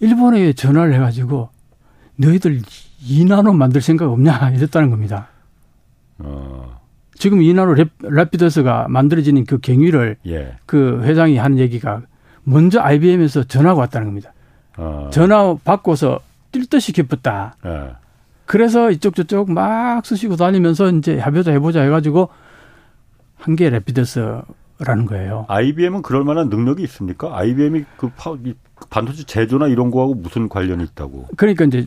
일본에 전화를 해가지고 너희들 이나노 만들 생각 없냐 이랬다는 겁니다. 어. 지금 이나노 래피더스가 만들어지는 그 경위를 예. 그 회장이 하는 얘기가 먼저 IBM에서 전화가 왔다는 겁니다. 어. 전화 받고서 뛸 듯이 기뻤다. 예. 그래서 이쪽 저쪽 막 쓰시고 다니면서 이제 해보자 해보자 해가지고 한개 래피더스 라는 거예요. IBM은 그럴 만한 능력이 있습니까? IBM이 그 파, 반도체 제조나 이런 거하고 무슨 관련이 있다고? 그러니까 이제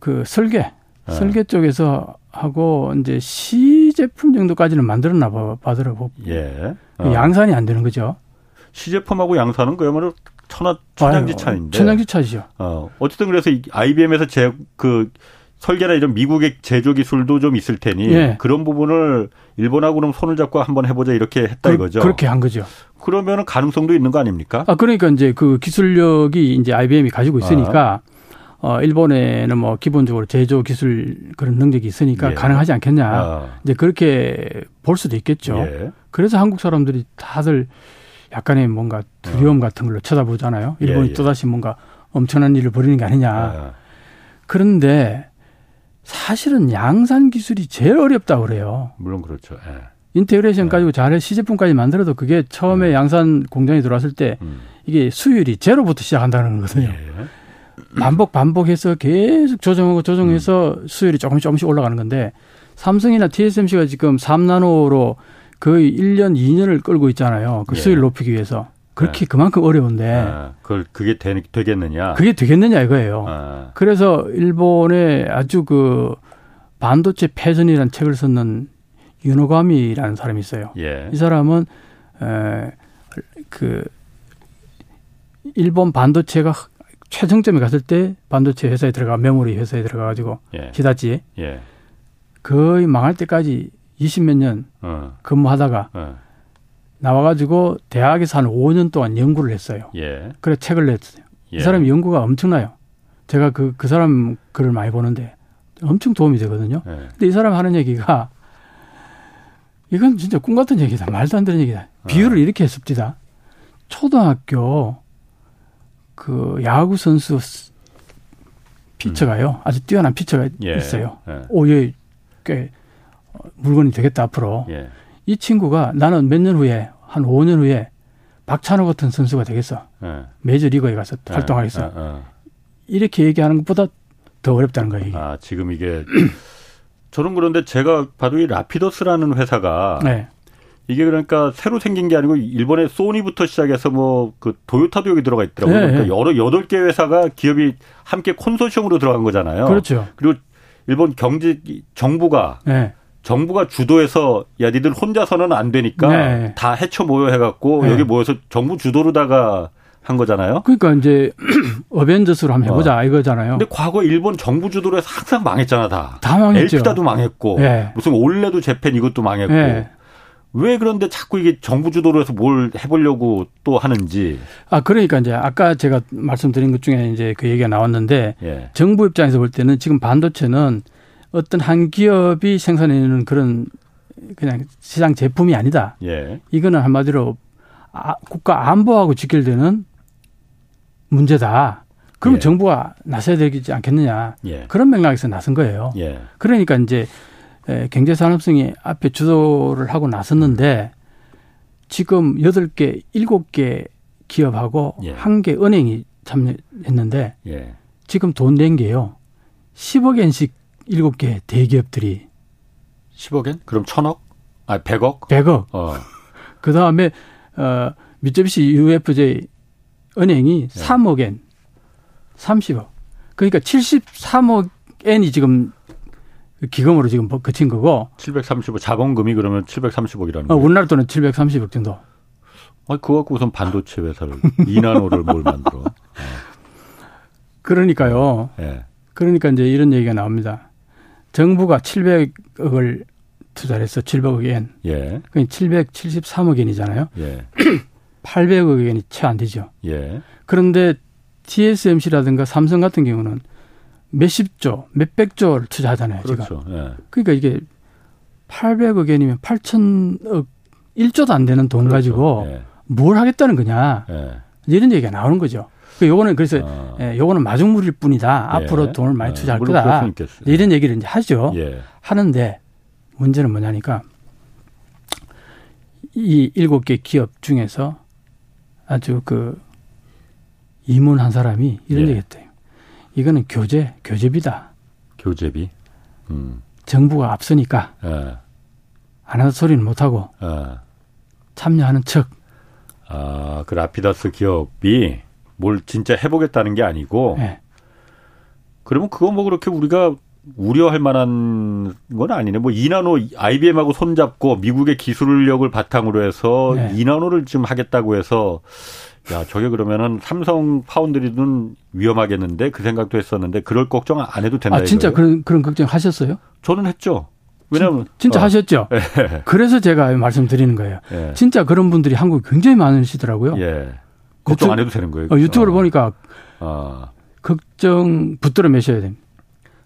그 설계, 네. 설계 쪽에서 하고 이제 시 제품 정도까지는 만들었나 봐, 봐더라고. 예. 어. 양산이 안 되는 거죠. 시 제품하고 양산은 그야말로 천하 천양지차인데. 천양지차죠. 어 어쨌든 그래서 IBM에서 제 그 설계나 이런 미국의 제조 기술도 좀 있을 테니 예. 그런 부분을 일본하고 그럼 손을 잡고 한번 해보자 이렇게 했다 그, 이거죠. 그렇게 한 거죠. 그러면 가능성도 있는 거 아닙니까? 아 그러니까 이제 그 기술력이 이제 IBM이 가지고 있으니까 아. 어 일본에는 뭐 기본적으로 제조 기술 그런 능력이 있으니까 예. 가능하지 않겠냐. 아. 이제 그렇게 볼 수도 있겠죠. 예. 그래서 한국 사람들이 다들 약간의 뭔가 두려움 어. 같은 걸로 쳐다보잖아요. 일본이 예, 예. 또다시 뭔가 엄청난 일을 벌이는 게 아니냐. 아. 그런데 사실은 양산 기술이 제일 어렵다고 그래요. 물론 그렇죠. 예. integration 네. 가지고 잘해 시제품까지 만들어도 그게 처음에 네. 양산 공장에 들어왔을 때 음. 이게 수율이 제로부터 시작한다는 거거든요. 예. 반복 반복해서 계속 조정하고 조정해서 음. 수율이 조금씩 조금씩 올라가는 건데 삼성이나 TSMC가 지금 3나노로 거의 1년, 2년을 끌고 있잖아요. 그 예. 수율 높이기 위해서. 그렇게 네. 그만큼 어려운데 아, 그걸 그게 되, 겠느냐 그게 되겠느냐 이거예요. 아. 그래서 일본의 아주 그 반도체 패전이라는 책을 썼는 윤호감이라는 사람이 있어요. 예. 이 사람은 에, 그 일본 반도체가 최정점에 갔을 때 반도체 회사에 들어가 메모리 회사에 들어가 가지고 예. 히다치 예. 거의 망할 때까지 20 몇 년 어. 근무하다가 어. 나와가지고 대학에서 한 5년 동안 연구를 했어요. 예. 그래 책을 냈어요. 예. 이 사람 연구가 엄청나요. 제가 그, 그 사람 글을 많이 보는데 엄청 도움이 되거든요. 예. 근데 이 사람 하는 얘기가 이건 진짜 꿈 같은 얘기다. 말도 안 되는 얘기다. 비유를 어. 이렇게 했습니다. 초등학교 그 야구 선수 피처가요. 음. 아주 뛰어난 피처가 예. 있어요. 예. 오, 얘 꽤 물건이 되겠다 앞으로. 예. 이 친구가 나는 몇 년 후에 한 5년 후에 박찬호 같은 선수가 되겠어. 네. 메이저 리그에 가서 네. 활동하겠어. 네. 네. 이렇게 얘기하는 것보다 더 어렵다는 거예요. 이게. 아 지금 이게 저는 그런데 제가 봐도 이 라피더스라는 회사가 네. 이게 그러니까 새로 생긴 게 아니고 일본의 소니부터 시작해서 뭐 그 도요타도 여기 들어가 있더라고요. 네, 그러니까 네. 여러 여덟 개 회사가 기업이 함께 콘소시엄으로 들어간 거잖아요. 그렇죠. 그리고 일본 경제 정부가 네. 정부가 주도해서 야 니들 혼자서는 안 되니까 네. 다 해쳐 모여 해갖고 네. 여기 모여서 정부 주도로다가 한 거잖아요. 그러니까 이제 어벤져스로 한번 해보자 어. 이거잖아요. 근데 과거 일본 정부 주도로 해서 항상 망했잖아 다. 다 망했죠. 엘피다도 망했고 네. 무슨 올레도 재팬 이것도 망했고. 네. 왜 그런데 자꾸 이게 정부 주도로 해서 뭘 해보려고 또 하는지. 아, 그러니까 이제 아까 제가 말씀드린 것 중에 이제 그 얘기가 나왔는데 예. 정부 입장에서 볼 때는 지금 반도체는 어떤 한 기업이 생산해내는 그런 그냥 시장 제품이 아니다. 예. 이거는 한마디로 아, 국가 안보하고 직결되는 문제다. 그러면 예. 정부가 나서야 되지 않겠느냐. 예. 그런 맥락에서 나선 거예요. 예. 그러니까 이제 경제 산업성이 앞에 주도를 하고 나섰는데 지금 여덟 개 일곱 개 기업하고 예. 한개 은행이 참여했는데 예. 지금 돈 낸 게요. 10억 엔씩 일곱 개 대기업들이 10억엔? 그럼 천억? 아, 100억? 100억. 어. 그 다음에, 어, 미쯔비시 UFJ 은행이 네. 3억엔, 30억. 그러니까 73억 엔이 지금 기금으로 지금 거친 거고. 735 자본금이 그러면 730억이라는 어, 거예요. 우리나라 돈은 730억 정도. 아, 그거 갖고 우선 반도체 회사를 이나노를 뭘 만들어. 네. 그러니까요. 네. 그러니까 이제 이런 얘기가 나옵니다. 정부가 700억을 투자를 했어. 700억 엔. 예. 그 773억 엔이잖아요. 예. 800억 엔이 채 안 되죠. 예. 그런데 TSMC라든가 삼성 같은 경우는 몇십조, 몇백조를 투자하잖아요. 그렇죠. 예. 그러니까 이게 800억 엔이면 8천억 1조도 안 되는 돈 그렇죠. 가지고 예. 뭘 하겠다는 거냐. 예. 이런 얘기가 나오는 거죠. 그 요거는 그래서 아. 예, 요거는 마중물일 뿐이다. 예. 앞으로 돈을 많이 예. 투자할 거다. 이런 얘기를 이제 하죠. 예. 하는데 문제는 뭐냐니까 이 일곱 개 기업 중에서 아주 그 이문 한 사람이 이런 예. 얘기 했대요. 이거는 교재 교재비다. 교재비. 음. 정부가 앞서니까 예. 안 하는 소리는 못 하고 예. 참여하는 척. 아, 그 라피다스 기업이 뭘 진짜 해보겠다는 게 아니고. 예. 그러면 그거 뭐 그렇게 우리가 우려할 만한 건 아니네. 뭐 이나노 IBM하고 손잡고 미국의 기술력을 바탕으로 해서 네. 이나노를 좀 하겠다고 해서 야 저게 그러면은 삼성 파운드리는 위험하겠는데 그 생각도 했었는데 그럴 걱정 안 해도 된다. 아 진짜 이거예요? 그런 그런 걱정 하셨어요? 저는 했죠. 왜냐하면 진 짜 어. 하셨죠. 네. 그래서 제가 말씀드리는 거예요. 네. 진짜 그런 분들이 한국에 굉장히 많으시더라고요. 예. 걱정 안 해도 되는 거예요. 어, 유튜브를 보니까 어. 걱정 붙들어 매셔야 됩니다.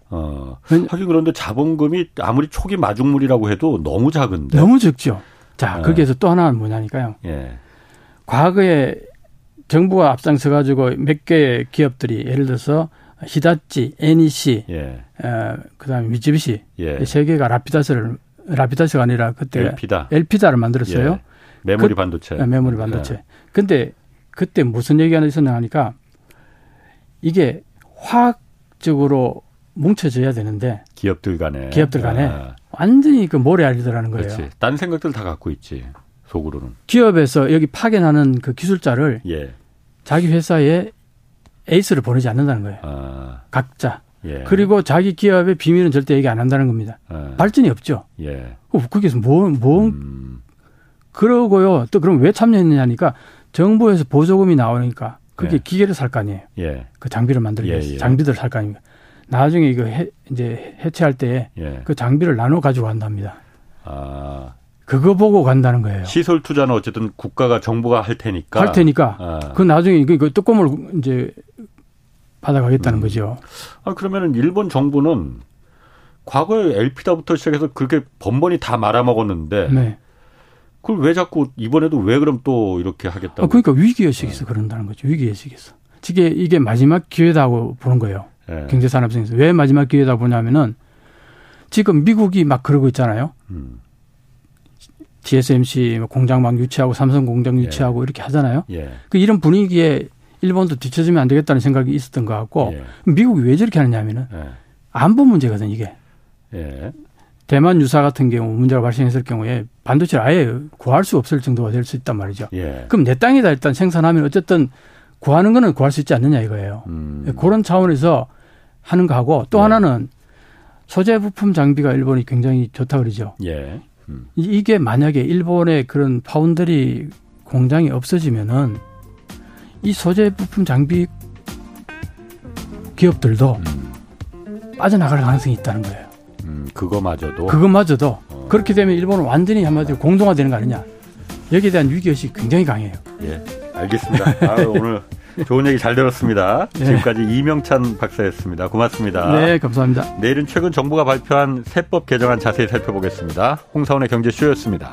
어. 하긴 그런데 자본금이 아무리 초기 마중물이라고 해도 너무 작은데. 너무 적죠. 자, 네. 거기에서 또 하나는 뭐냐니까요. 예. 과거에 정부가 앞장서 가지고 몇 개의 기업들이 예를 들어서 히다치, NEC, 예. 어, 그다음에 미쯔비시 예. 세 개가 라피다스를 라피다스가 아니라 그때 엘피다. 엘피다를 만들었어요. 예. 메모리 그, 반도체. 네, 메모리 반도체. 예. 근데 그때 무슨 얘기가 있었냐 하니까 이게 화학적으로 뭉쳐져야 되는데 기업들 간에 기업들 간에 아. 완전히 그 모래 알리더라는 거예요. 그렇지. 딴 생각들 다 갖고 있지. 속으로는. 기업에서 여기 파견하는 그 기술자를 예. 자기 회사에 에이스를 보내지 않는다는 거예요. 아. 각자. 예. 그리고 자기 기업의 비밀은 절대 얘기 안 한다는 겁니다. 아. 발전이 없죠. 예. 거기서 뭐, 뭐, 음. 그러고요. 또 그럼 왜 참여했느냐니까 정부에서 보조금이 나오니까 그게 예. 기계를 살 거 아니에요. 예. 그 장비를 만들기 위해서 예, 예. 장비들을 살거 아닙니까? 나중에 이거 해, 이제 해체할 때그 예. 장비를 나눠 가지고 간답니다. 아. 그거 보고 간다는 거예요. 시설 투자는 어쨌든 국가가 정부가 할 테니까. 할 테니까. 아. 그 나중에 그, 그 뚜껑을 이제 받아가겠다는 음. 거죠. 아 그러면은 일본 정부는 과거에 엘피다부터 시작해서 그렇게 번번이 다 말아먹었는데. 네. 그걸 왜 자꾸 이번에도 왜 그럼 또 이렇게 하겠다고? 아, 그러니까 위기 의식에서 네. 그런다는 거죠. 위기 의식에서. 이게 이게 마지막 기회다고 보는 거예요. 네. 경제 산업성에서 왜 마지막 기회다 보냐면은 지금 미국이 막 그러고 있잖아요. 음. TSMC 뭐 공장 막 유치하고 삼성 공장 예. 유치하고 예. 이렇게 하잖아요. 예. 그 이런 분위기에 일본도 뒤처지면 안 되겠다는 생각이 있었던 것 같고 예. 미국이 왜 저렇게 하느냐면은 예. 안보 문제거든 이게. 예. 대만 유사 같은 경우 문제가 발생했을 경우에 반도체를 아예 구할 수 없을 정도가 될 수 있단 말이죠. 그럼 내 땅에다 일단 생산하면 어쨌든 구하는 거는 구할 수 있지 않느냐 이거예요. 음. 그런 차원에서 하는 거하고 또 네. 하나는 소재 부품 장비가 일본이 굉장히 좋다 그러죠. 예. 음. 이게 만약에 일본의 그런 파운드리 공장이 없어지면은 이 소재 부품 장비 기업들도 음. 빠져나갈 가능성이 있다는 거예요. 음, 그거마저도. 그거마저도 어. 그렇게 되면 일본은 완전히 한마디로 공동화되는 거 아니냐. 여기에 대한 위기의식이 굉장히 강해요. 예, 알겠습니다. 아, 오늘 좋은 얘기 잘 들었습니다. 네. 지금까지 이명찬 박사였습니다. 고맙습니다. 네, 감사합니다. 내일은 최근 정부가 발표한 세법 개정안 자세히 살펴보겠습니다. 홍사원의 경제쇼였습니다.